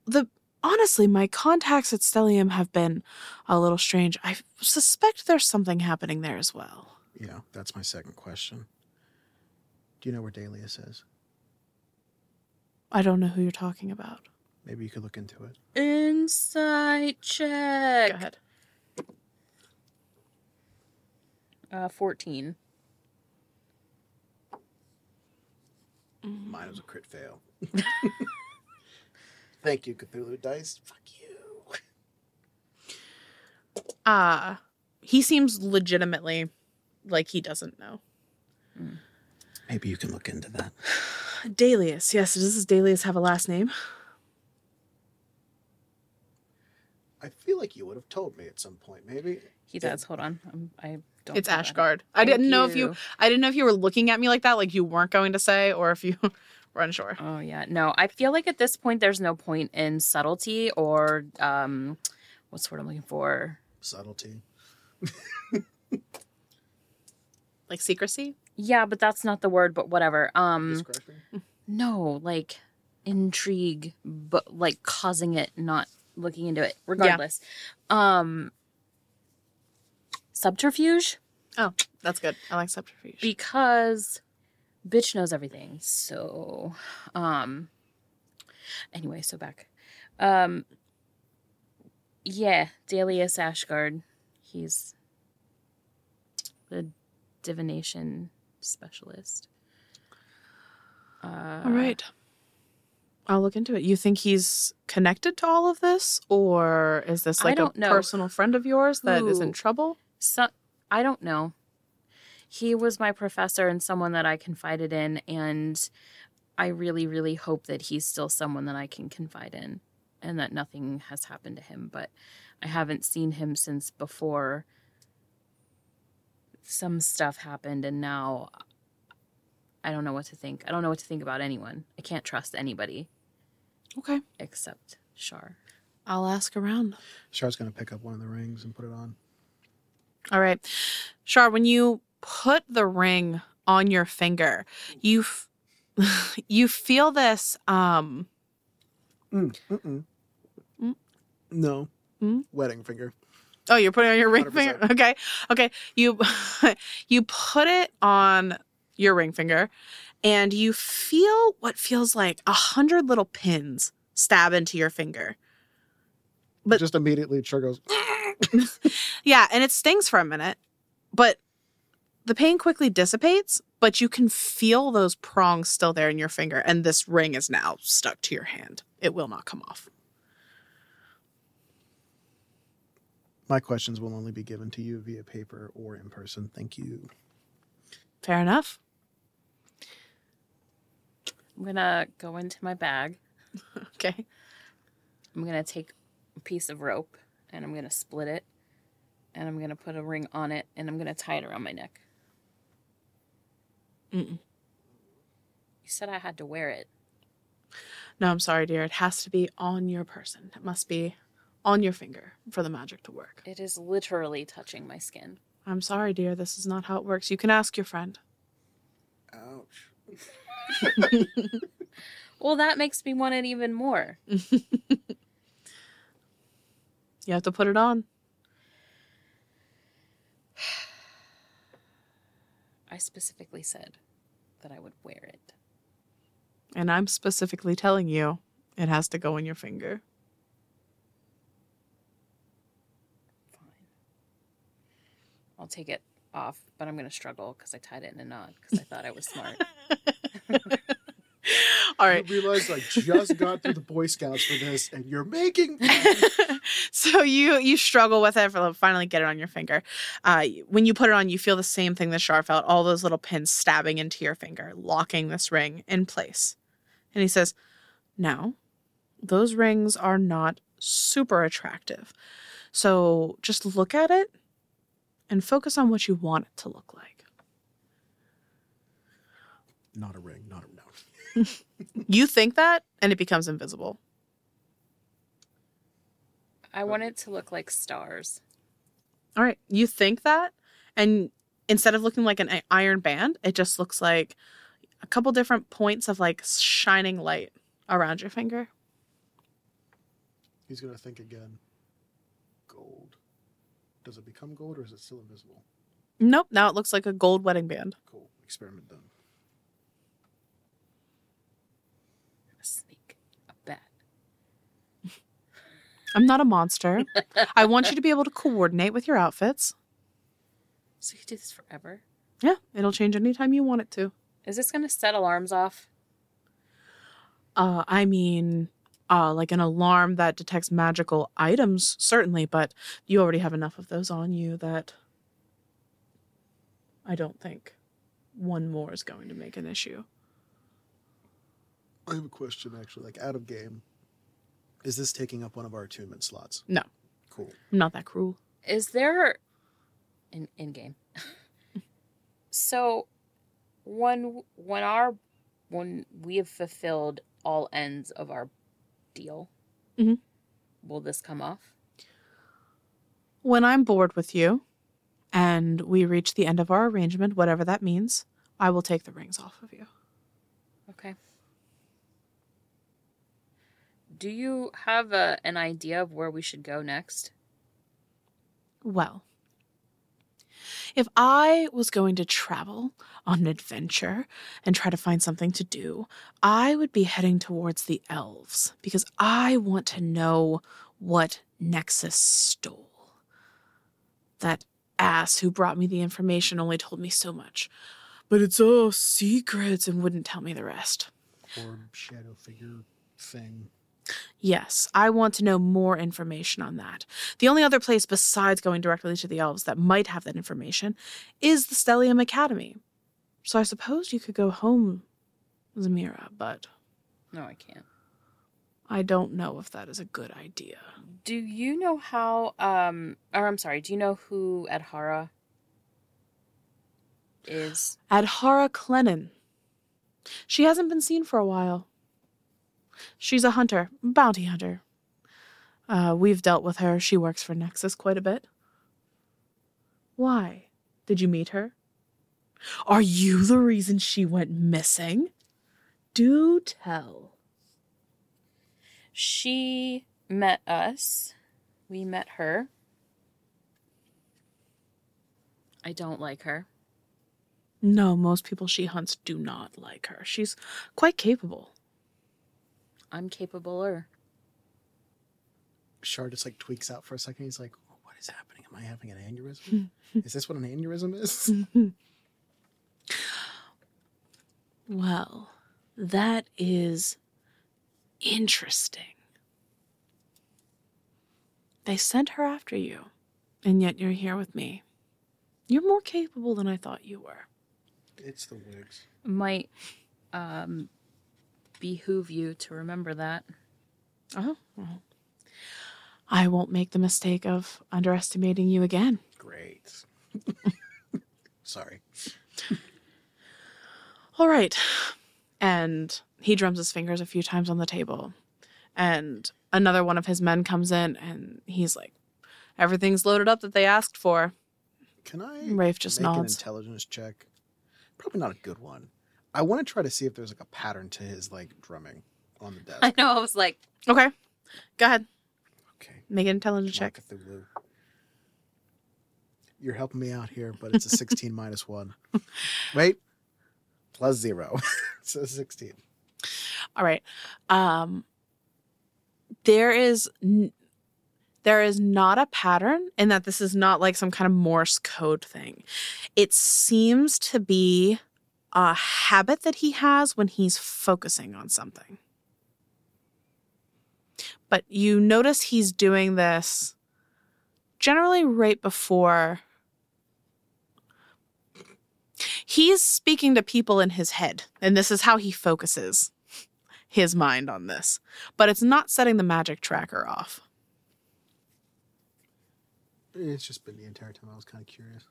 the honestly, my contacts at Stellium have been a little strange. I suspect there's something happening there as well. Yeah, that's my second question. Do you know where Dalius is? I don't know who you're talking about. Maybe you could look into it. Insight check. Go ahead. Uh, 14. Mine was a crit fail. Thank you, Cthulhu Dice. Fuck you. Uh he seems legitimately like he doesn't know. Maybe you can look into that. Dalius, yes, does this Dalius have a last name? I feel like you would have told me at some point, maybe. He does. Hold on. Um, I don't. It's have. Ashgard. I didn't know if you you. I didn't know if you were looking at me like that, like you weren't going to say, or if you were unsure. Oh yeah. No, I feel like at this point there's no point in subtlety or um, what's the word I'm looking for? Subtlety. Like secrecy? Yeah, but that's not the word. But whatever. Um, Discretion. no, like intrigue, but like causing it, not looking into it. Regardless, um, subterfuge Oh, that's good. I like subterfuge. because bitch knows everything. So, um, anyway, so back, um, yeah, Dalius Ashgard. He's the divination specialist. Uh, All right. I'll look into it. You think he's connected to all of this? Or is this like a know personal friend of yours that is in trouble? So I don't know. He was my professor and someone that I confided in, and I really, really hope that he's still someone that I can confide in, and that nothing has happened to him. But I haven't seen him since before some stuff happened, and now I don't know what to think. I don't know what to think about anyone. I can't trust anybody Okay. except Char. I'll ask around. Char's going to pick up one of the rings and put it on. All right. Char, when you put the ring on your finger, you f- you feel this um Mm, mm-mm. Mm. No. Mm? Wedding finger. Oh, you're putting it on your ring 100%. finger. Okay. Okay. You you put it on your ring finger and you feel what feels like a hundred little pins stab into your finger. But- just immediately goes, Yeah, and it stings for a minute, but the pain quickly dissipates, but you can feel those prongs still there in your finger, and this ring is now stuck to your hand. It will not come off. My questions will only be given to you via paper or in person. Thank you. Fair enough. I'm gonna go into my bag. Okay. I'm gonna take a piece of rope and I'm gonna split it and I'm gonna put a ring on it and I'm gonna tie it around my neck. Mm-mm. You said I had to wear it. No, I'm sorry, dear. It has to be on your person. It must be on your finger for the magic to work. It is literally touching my skin. I'm sorry, dear. This is not how it works. You can ask your friend. Ouch. Well, that makes me want it even more. You have to put it on. Specifically said that I would wear it. And I'm specifically telling you it has to go in your finger. Fine. I'll take it off, but I'm gonna struggle because I tied it in a knot because I thought I was smart. All I right. realized I just got through the Boy Scouts for this, and you're making. so you you struggle with it for finally get it on your finger. Uh, when you put it on, you feel the same thing that Char felt: all those little pins stabbing into your finger, locking this ring in place. And he says, "Now, those rings are not super attractive, so just look at it and focus on what you want it to look like. not a ring, not a no. You think that, and it becomes invisible. I want it to look like stars. All right. You think that, and instead of looking like an iron band, it just looks like a couple different points of like shining light around your finger. He's gonna think again. Gold. Does it become gold or is it still invisible? Nope. Now it looks like a gold wedding band. Cool. Experiment done. A snake, a bat. I'm not a monster. I want you to be able to coordinate with your outfits. So you do this forever? Yeah, it'll change anytime you want it to. Is this gonna set alarms off? Uh, I mean, uh, like an alarm that detects magical items, certainly, but you already have enough of those on you that I don't think one more is going to make an issue. I have a question actually, like out of game. Is this taking up one of our attunement slots? No. Cool. I'm not that cruel. Is there in in game? so when when our when we have fulfilled all ends of our deal, Mhm. will this come off? When I'm bored with you and we reach the end of our arrangement, whatever that means, I will take the rings off of you. Okay. Do you have a, an idea of where we should go next? Well, if I was going to travel on an adventure and try to find something to do, I would be heading towards the elves because I want to know what Nexus stole. That ass who brought me the information only told me so much. But it's all secrets and wouldn't tell me the rest. Orb shadow figure thing. Yes, I want to know more information on that. The only other place besides going directly to the elves that might have that information is the Stellium Academy. So I suppose you could go home, Zemira, but No, I can't. I don't know if that is a good idea. Do you know how um or I'm sorry, do you know who Adhara is? Adhara Clennon. She hasn't been seen for a while. She's a hunter, bounty hunter. Uh, we've dealt with her. She works for Nexus quite a bit. Why? Did you meet her? Are you the reason she went missing? Do tell. She met us. We met her. I don't like her. No, most people she hunts do not like her. She's quite capable. I'm capable or Char just like tweaks out for a second. He's like, "Oh, "What is happening? Am I having an aneurysm? is this what an aneurysm is?" Well, that is interesting. They sent her after you, and yet you're here with me. You're more capable than I thought you were. it's the wigs. might um behoove you to remember that. Oh, well. I won't make the mistake of underestimating you again. Great. Sorry. All right. And he drums his fingers a few times on the table. And another one of his men comes in and he's like, Everything's loaded up that they asked for. Can I Rafe just make an nods. intelligence check? Probably not a good one. I want to try to see if there's like a pattern to his like drumming on the desk. I know, I was like, Okay. Go ahead. Okay. Make an intelligence Mark check. Cthulhu. You're helping me out here, but it's a 16 minus one. Wait, plus zero. so 16. All right. Um there is n- there is not a pattern in that this is not like some kind of Morse code thing. It seems to be a habit that he has when he's focusing on something. But you notice he's doing this generally right before he's speaking to people in his head, and this is how he focuses his mind on this. But it's not setting the magic tracker off. It's just been the entire time. I was kind of curious.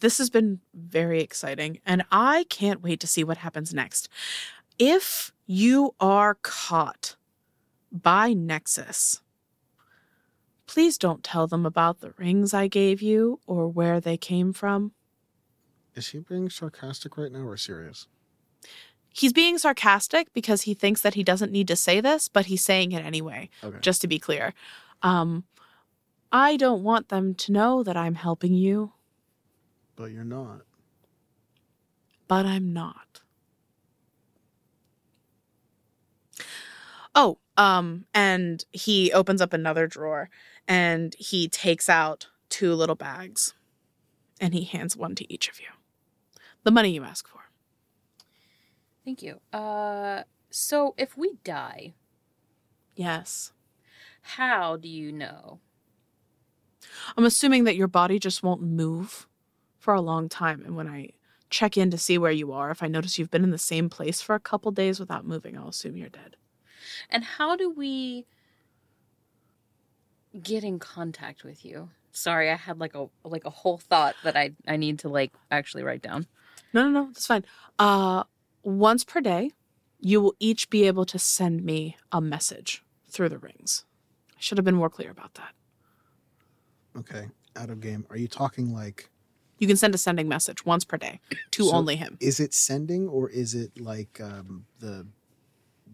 This has been very exciting, and I can't wait to see what happens next. If you are caught by Nexus, please don't tell them about the rings I gave you or where they came from. Is he being sarcastic right now or serious? He's being sarcastic because he thinks that he doesn't need to say this, but he's saying it anyway, Okay. just to be clear. Um, I don't want them to know that I'm helping you, but you're not. but I'm not. Oh, um, and he opens up another drawer and he takes out two little bags and he hands one to each of you. The money you ask for. thank you. Uh so if we die, Yes. how do you know? I'm assuming that your body just won't move for a long time. And when I check in to see where you are, if I notice you've been in the same place for a couple days without moving, I'll assume you're dead. And how do we get in contact with you? Sorry, I had like a like a whole thought that I I need to like actually write down. No, no, no, that's fine. Uh, once per day, you will each be able to send me a message through the rings. I should have been more clear about that. Okay. Out of game. Are you talking like You can send a sending message once per day to So- only him. is it sending or is it like um the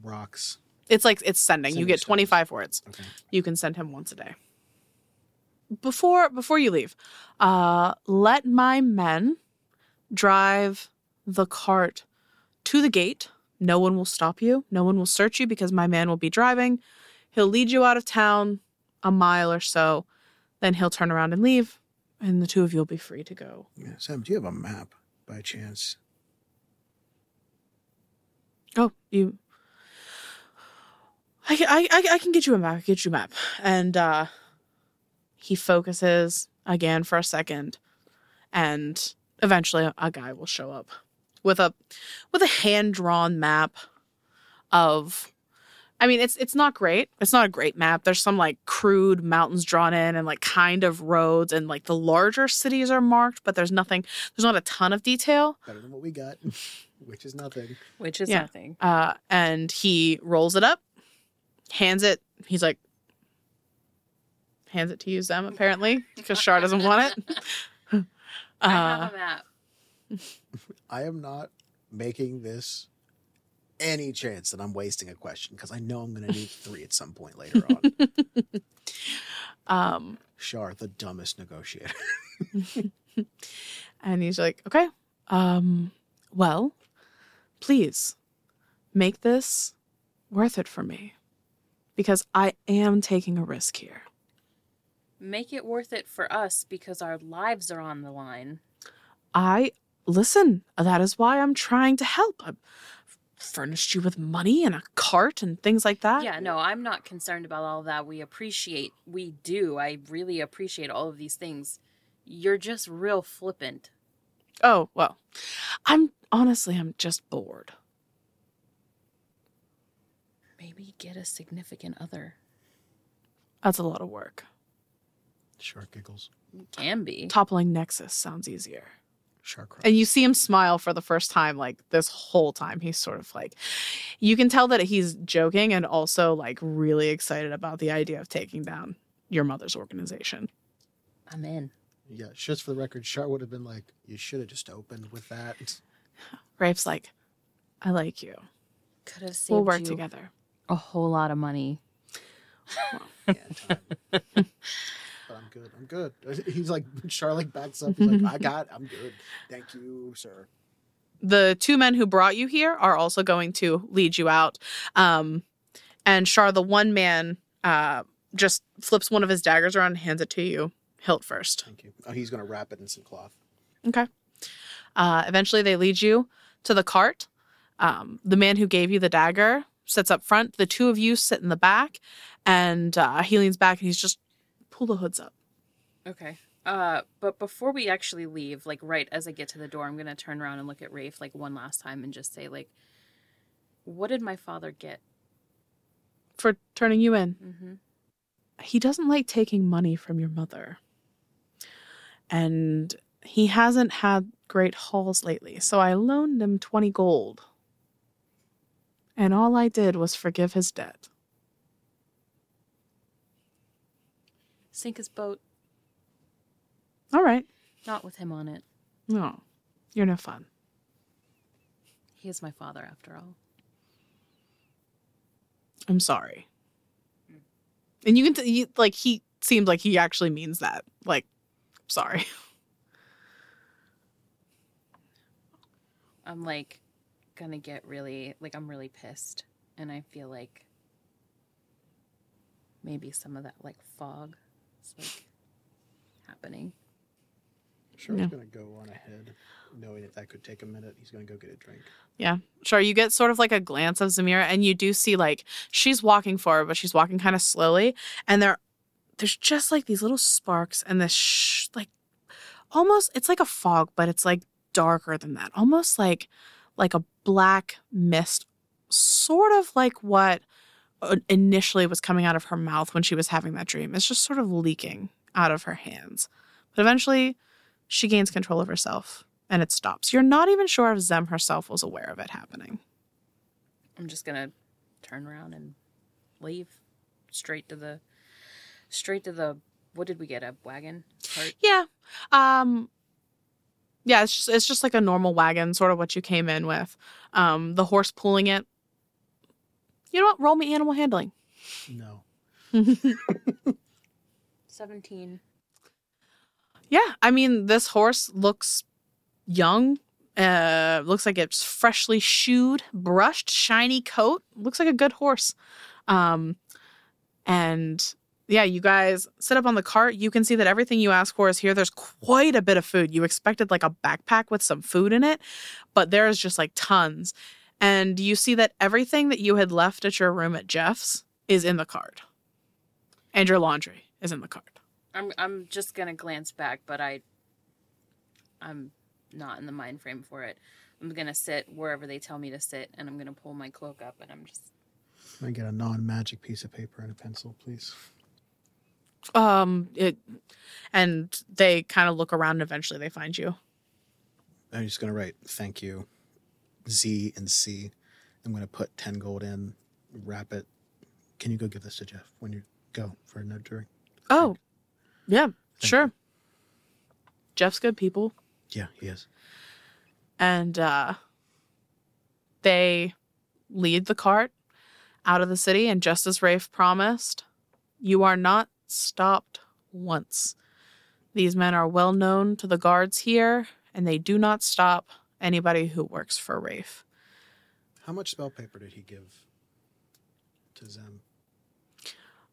rocks? It's like it's sending. you get stuff. 25 words. Okay. You can send him once a day. Before before you leave, uh, let my men drive the cart to the gate. No one will stop you. No one will search you because my man will be driving. He'll lead you out of town a mile or so. Then he'll turn around and leave, and the two of you will be free to go. Yeah, Sam, do you have a map by chance? Oh, you. I, I, I, can get you a map. I can get you a map. And uh, he focuses again for a second, and eventually a guy will show up with a with a hand drawn map of. I mean, it's it's not great. It's not a great map. There's some like crude mountains drawn in and like kind of roads and like the larger cities are marked, but there's nothing. There's not a ton of detail. Better than what we got, which is nothing. Which is Yeah. nothing. Uh, and he rolls it up, hands it. He's like, hands it to you, Zem, apparently, because Char doesn't want it. I Uh, have a map. I am not making this any chance that I'm wasting a question because I know I'm going to need three at some point later on. um, Char, the dumbest negotiator. and he's like, okay, um, well, please make this worth it for me because I am taking a risk here. Make it worth it for us because our lives are on the line. I listen. That is why I'm trying to help. I've furnished you with money and a cart and things like that. Yeah, no, I'm not concerned about all that. We appreciate, we do. I really appreciate all of these things. You're just real flippant. Oh well, I'm honestly I'm just bored. Maybe get a significant other. That's a lot of work. Char giggles. Can be. Toppling Nexus sounds easier. Char. And you see him smile for the first time, like this whole time. He's sort of like, you can tell that he's joking and also like really excited about the idea of taking down your mother's organization. I'm in. yeah, just for the record, Char would have been like, you should have just opened with that. Rafe's like, I like you. Could have saved We'll work you together. a whole lot of money. Yeah, time. but I'm good. I'm good. He's like, Char like backs up. He's like, I got, I'm good. Thank you, sir. the two men who brought you here are also going to lead you out. Um, and Char, the one man, uh, just flips one of his daggers around and hands it to you, hilt first. Thank you. Oh, he's going to wrap it in some cloth. Okay. Uh, eventually, they lead you to the cart. Um, the man who gave you the dagger sits up front. The two of you sit in the back, and uh, he leans back and he's just pull the hoods up. Okay. Uh, but before we actually leave, like right as I get to the door, I'm gonna turn around and look at Rafe like one last time and just say, like, what did my father get? for turning you in. Mm-hmm. he doesn't like taking money from your mother. And he hasn't had great hauls lately, so I loaned him 20 gold. And all I did was forgive his debt. Sink his boat, All right. not with him on it. No, you're no fun. He is my father, after all. I'm sorry. And you can, t- you, like, he seems like he actually means that. Like, sorry. I'm like gonna get really like I'm really pissed, and I feel like maybe some of that like fog is like happening. Char's Yeah. going to go on ahead, knowing that that could take a minute. He's going to go get a drink. Yeah, sure. You get sort of like a glance of Zemira, and you do see like she's walking forward, but she's walking kind of slowly, and there, there's just like these little sparks, and this like almost it's like a fog, but it's like darker than that, almost like like a black mist, sort of like what uh, initially was coming out of her mouth when she was having that dream. It's just sort of leaking out of her hands, but eventually she gains control of herself and it stops. You're not even sure if Zem herself was aware of it happening. I'm just gonna turn around and leave straight to the straight to the what did we get a wagon cart Yeah. Um yeah, it's just it's just like a normal wagon, sort of what you came in with. Um the horse pulling it. You know what? Roll me animal handling. No. 17 Yeah, I mean this horse looks young. Uh looks like it's freshly shoed, brushed, shiny coat. Looks like a good horse. Um and yeah, you guys sit up on the cart. You can see that everything you ask for is here. There's quite a bit of food. You expected like a backpack with some food in it, but there's just like tons. And you see that everything that you had left at your room at Jeff's is in the cart. And your laundry is in the cart. I'm I'm just gonna glance back, but I I'm not in the mind frame for it. I'm gonna sit wherever they tell me to sit, and I'm gonna pull my cloak up, and I'm just Can I get a non-magic piece of paper and a pencil, please? Um it and they kind of look around and eventually they find you. I'm just gonna write thank you, Z and C. I'm gonna put ten gold in, wrap it. Can you go give this to Jeff when you go for a note drink? Oh. Yeah, sure. Jeff's good people. Yeah, he is. and uh, they lead the cart out of the city. And just as Rafe promised, you are not stopped once. These men are well known to the guards here, and they do not stop anybody who works for Rafe. How much spell paper did he give to Zem?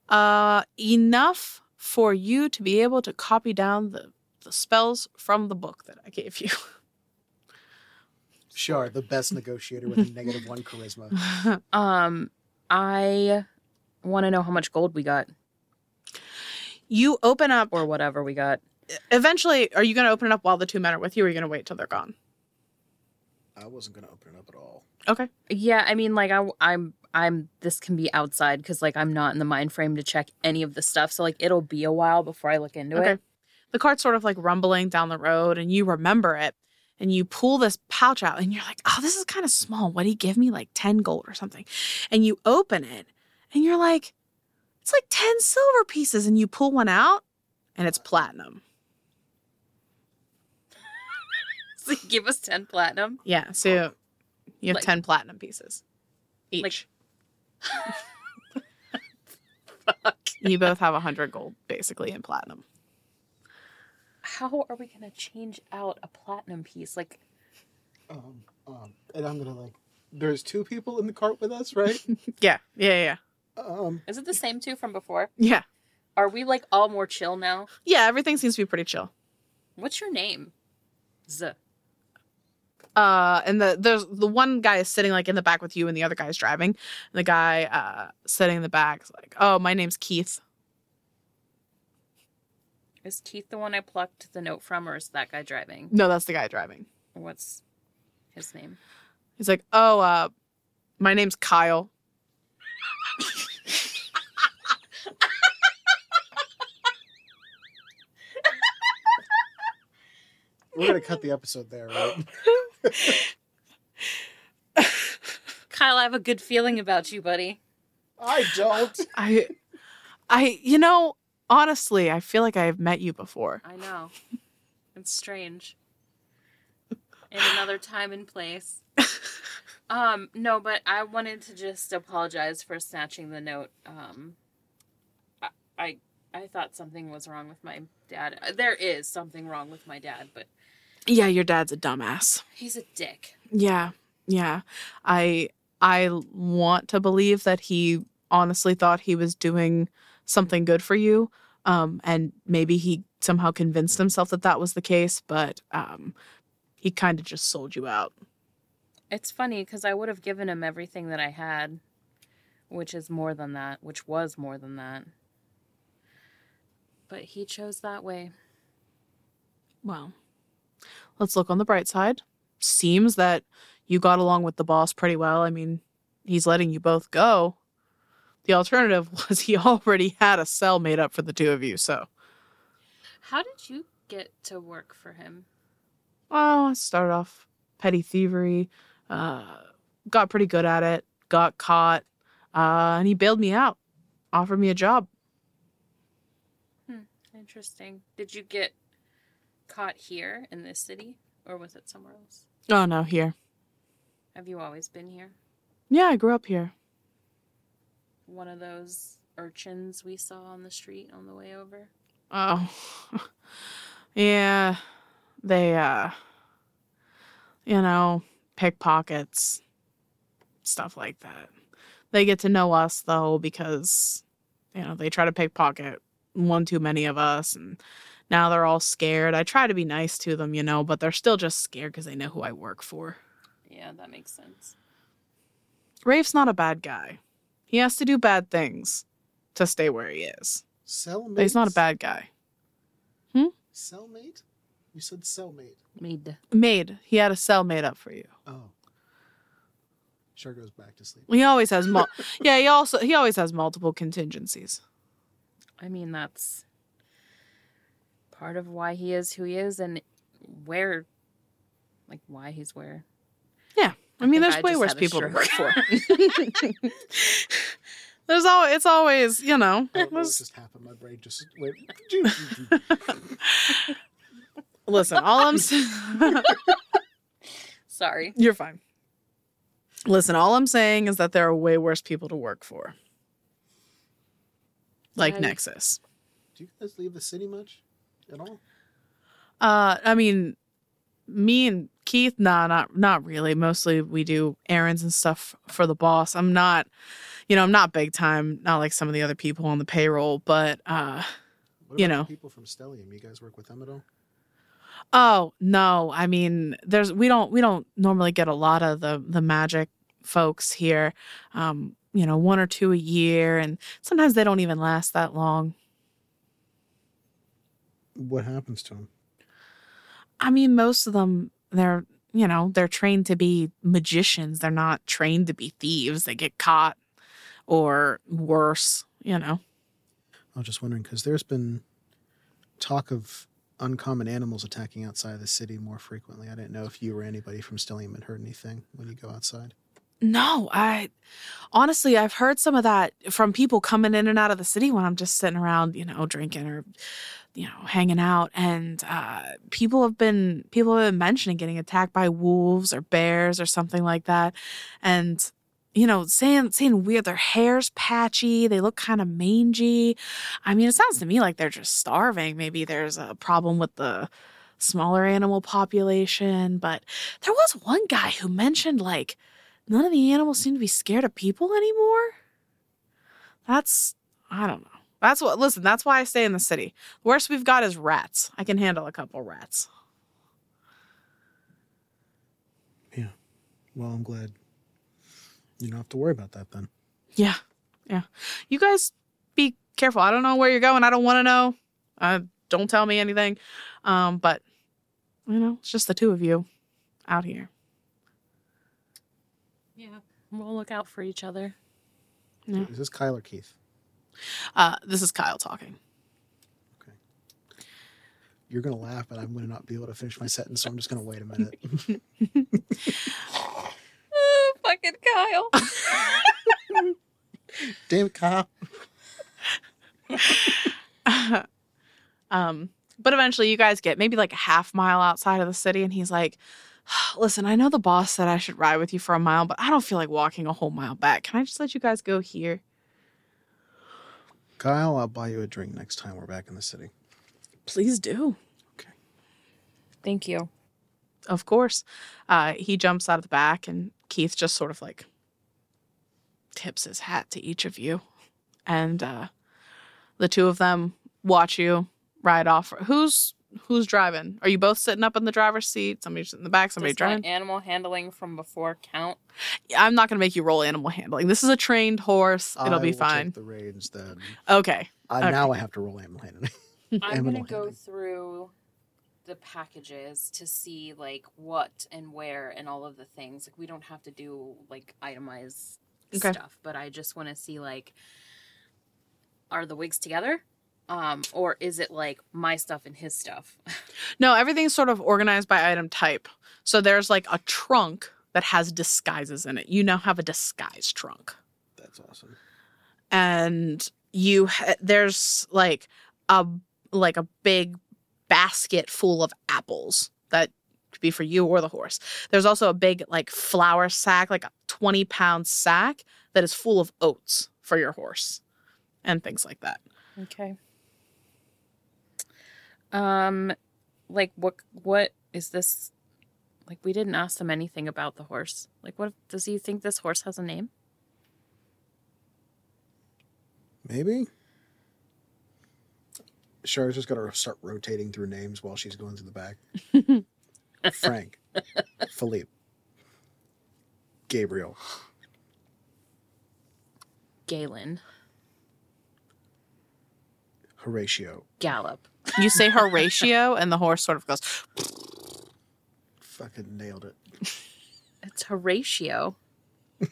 Uh, enough for you to be able to copy down the, the spells from the book that I gave you. Char, the best negotiator with a negative one charisma. um I want to know how much gold we got you open up or whatever we got. eventually. Are you going to open it up while the two men are with you, or are you going to wait till they're gone? I wasn't gonna open it up at all. Okay. Yeah, I mean, like I, I'm, I'm. This can be outside because like I'm not in the mind frame to check any of the stuff. So like it'll be a while before I look into Okay. it. the cart's sort of like rumbling down the road and you remember it and you pull this pouch out and you're like, oh, this is kind of small. What would he give me? Like 10 gold or something. And you open it and you're like, it's like 10 silver pieces. And you pull one out and it's platinum. So give us ten platinum. Yeah. So you have Like- 10 platinum pieces each. Like- you both have 100 gold basically in platinum. How are we gonna change out a platinum piece? Like, Um, um, and I'm gonna like. There's two people in the cart with us, right? Yeah. Yeah. Yeah. um, is it the same two from before? Yeah. Are we like all more chill now? Yeah. Everything seems to be pretty chill. What's your name? Z. uh and the there's the one guy is sitting like in the back with you and the other guy's driving and the guy uh sitting in the back is like oh my name's keith Is Keith the one I plucked the note from, or is that guy driving? no that's the guy driving What's his name? he's like oh uh my name's kyle we're gonna cut the episode there, right? Kyle, I have a good feeling about you, buddy. I don't. i i you know honestly i feel like i've met you before I know. It's strange. In another time and place. Um, no, but I wanted to just apologize for snatching the note. Um, I, I, I thought something was wrong with my dad. Uh, There is something wrong with my dad, but yeah your dad's a dumbass he's a dick. yeah yeah i i want to believe that he honestly thought he was doing something good for you um and maybe he somehow convinced himself that that was the case but um he kind of just sold you out It's funny because I would have given him everything that I had, which is more than that, which was more than that. But he chose that way. well let's look on the bright side seems that you got along with the boss pretty well i mean he's letting you both go the alternative was he already had a cell made up for the two of you so How did you get to work for him? Well, I started off petty thievery, uh, got pretty good at it, got caught, uh, and he bailed me out, offered me a job. Hmm, interesting. Did you get caught here in this city or was it somewhere else? Oh, no, here. Have you always been here? Yeah, I grew up here. One of those urchins we saw on the street on the way over? Oh, yeah, they, uh, you know, pickpockets, stuff like that. They get to know us, though, because you know, they try to pickpocket one too many of us and now they're all scared. I try to be nice to them, you know, but they're still just scared because they know who I work for. Yeah, that makes sense. Rafe's not a bad guy. He has to do bad things to stay where he is. Cellmate. But he's not a bad guy. Hmm? Cellmate? You said cellmate. Made. Made. He had a cell made up for you. Oh. Char goes back to sleep. He always has mul- Yeah, he also he always has multiple contingencies. I mean, that's part of why he is who he is and where, like, why he's where. Yeah. I mean, there's I way worse people to work for. there's all it's always, you know. I don't know just happened. My brain just went. Listen, all I'm saying Sorry. You're fine. Listen, all I'm saying is that there are way worse people to work for. Like I- Nexus. Do you guys leave the city much at all? Uh I mean me and Keith, nah, not not really. Mostly we do errands and stuff for the boss. I'm not you know, I'm not big time, not like some of the other people on the payroll, but uh You know. people from Stellium. You guys work with them at all? Oh no! I mean, there's we don't we don't normally get a lot of the the magic folks here. Um, you know, one or two a year, and sometimes they don't even last that long. What happens to them? I mean, most of them they're you know they're trained to be magicians. They're not trained to be thieves. They get caught, or worse. You know. I was just wondering because there's been talk of uncommon animals attacking outside of the city more frequently. I didn't know if you or anybody from Stellium had heard anything when you go outside. No, I honestly I've heard some of that from people coming in and out of the city when I'm just sitting around, you know, drinking or you know, hanging out and uh people have been people have been mentioning getting attacked by wolves or bears or something like that. And you know, saying saying weird their hair's patchy, they look kind of mangy. I mean, it sounds to me like they're just starving. Maybe there's a problem with the smaller animal population, but there was one guy who mentioned like none of the animals seem to be scared of people anymore. That's I don't know. That's what listen, that's why I stay in the city. The worst we've got is rats. I can handle a couple rats. Yeah. Well, I'm glad you don't have to worry about that then. Yeah. Yeah. You guys be careful. I don't know where you're going. I don't want to know. Uh don't tell me anything. Um but you know, it's just the two of you out here. Yeah. We'll look out for each other. Yeah. Is this Kyle or Keith? Uh this is Kyle talking. Okay. You're gonna laugh, but I'm gonna not be able to finish my sentence, so I'm just gonna wait a minute. Oh, fucking Kyle. Damn it, Kyle. um, but eventually you guys get maybe like a half mile outside of the city, and he's like, Listen, I know the boss said I should ride with you for a mile, but I don't feel like walking a whole mile back. Can I just let you guys go here? Kyle, I'll buy you a drink next time we're back in the city. Please do. Okay. Thank you. Of course. Uh, he jumps out of the back, and Keith just sort of like tips his hat to each of you. And uh, the two of them watch you ride off. Who's who's driving? Are you both sitting up in the driver's seat? Somebody sitting in the back, somebody Does my driving? animal handling from before count? I'm not going to make you roll animal handling. This is a trained horse. It'll I be will take fine. The reins then. Okay. Uh, Okay. Now I have to roll animal handling. I'm gonna go through the packages to see like what and where and all of the things. Like we don't have to do like itemized Okay. stuff, but I just want to see like are the wigs together? Um, or is it like my stuff and his stuff? No, everything's sort of organized by item type. So there's like a trunk that has disguises in it. You now have a disguise trunk. That's awesome. and you ha- there's like a like a big basket full of apples that could be for you or the horse. There's also a big like flour sack, like a 20 pound sack that is full of oats for your horse and things like that. Okay. Um like what what is this like we didn't ask them anything about the horse. Like what does he think this horse has a name? Maybe. Char's just gonna start rotating through names while she's going through the back. Frank, Philippe, Gabriel, Galen. Horatio. Gallop. You say Horatio, and the horse sort of goes, Fucking nailed it. It's Horatio.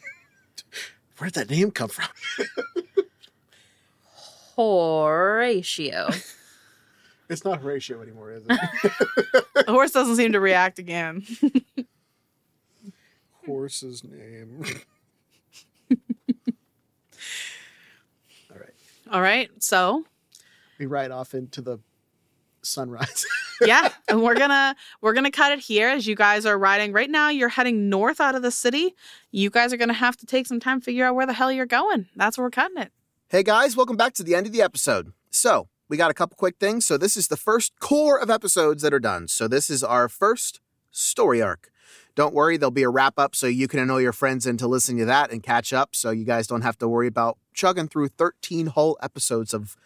Where'd that name come from? Horatio. It's not Horatio anymore, is it? the horse doesn't seem to react again. Horse's name. All right. All right. So, We ride off into the sunrise. yeah, and we're to we're to cut it here as you guys are riding. Right now you're heading north out of the city. You guys are to have to take some time to figure out where the hell you're going. That's where we're cutting it. Hey guys, welcome back to the end of the episode. So, we got a couple quick things. So, this is the first cour of episodes that are done. So, this is our first story arc. Don't worry, there'll be a wrap up so you can annoy your friends into listening to that and catch up so you guys don't have to worry about chugging through 13 whole episodes of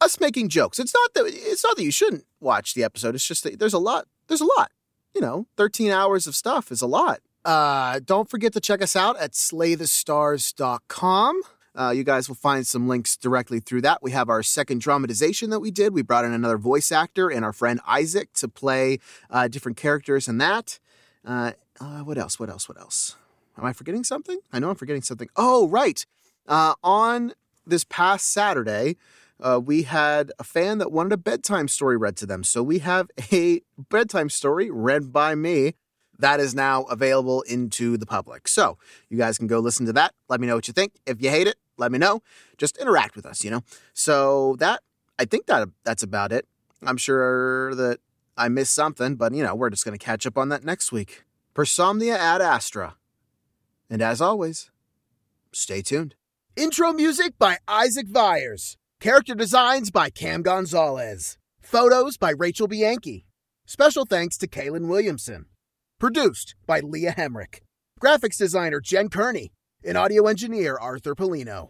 us making jokes. It's not that it's not that you shouldn't watch the episode. It's just that there's a lot. There's a lot. You know, 13 hours of stuff is a lot. Uh, don't forget to check us out at slaythestars.com. Uh, you guys will find some links directly through that. We have our second dramatization that we did. We brought in another voice actor and our friend Isaac to play uh, different characters in that. Uh, uh, what else? What else? What else? Am I forgetting something? I know I'm forgetting something. Oh, right. Uh, on this past Saturday, uh, we had a fan that wanted a bedtime story read to them. So we have a bedtime story read by me that is now available into the public. So you guys can go listen to that. Let me know what you think. If you hate it, let me know. Just interact with us, you know. So that I think that that's about it. I'm sure that I missed something, but you know, we're just gonna catch up on that next week. Per somnia ad Astra. And as always, stay tuned. Intro music by Isaac Vyers. Character designs by Cam Gonzalez. Photos by Rachel Bianchi. Special thanks to Kaylin Williamson. Produced by Leah Hemrick. Graphics designer Jen Kearney. And audio engineer Arthur Polino.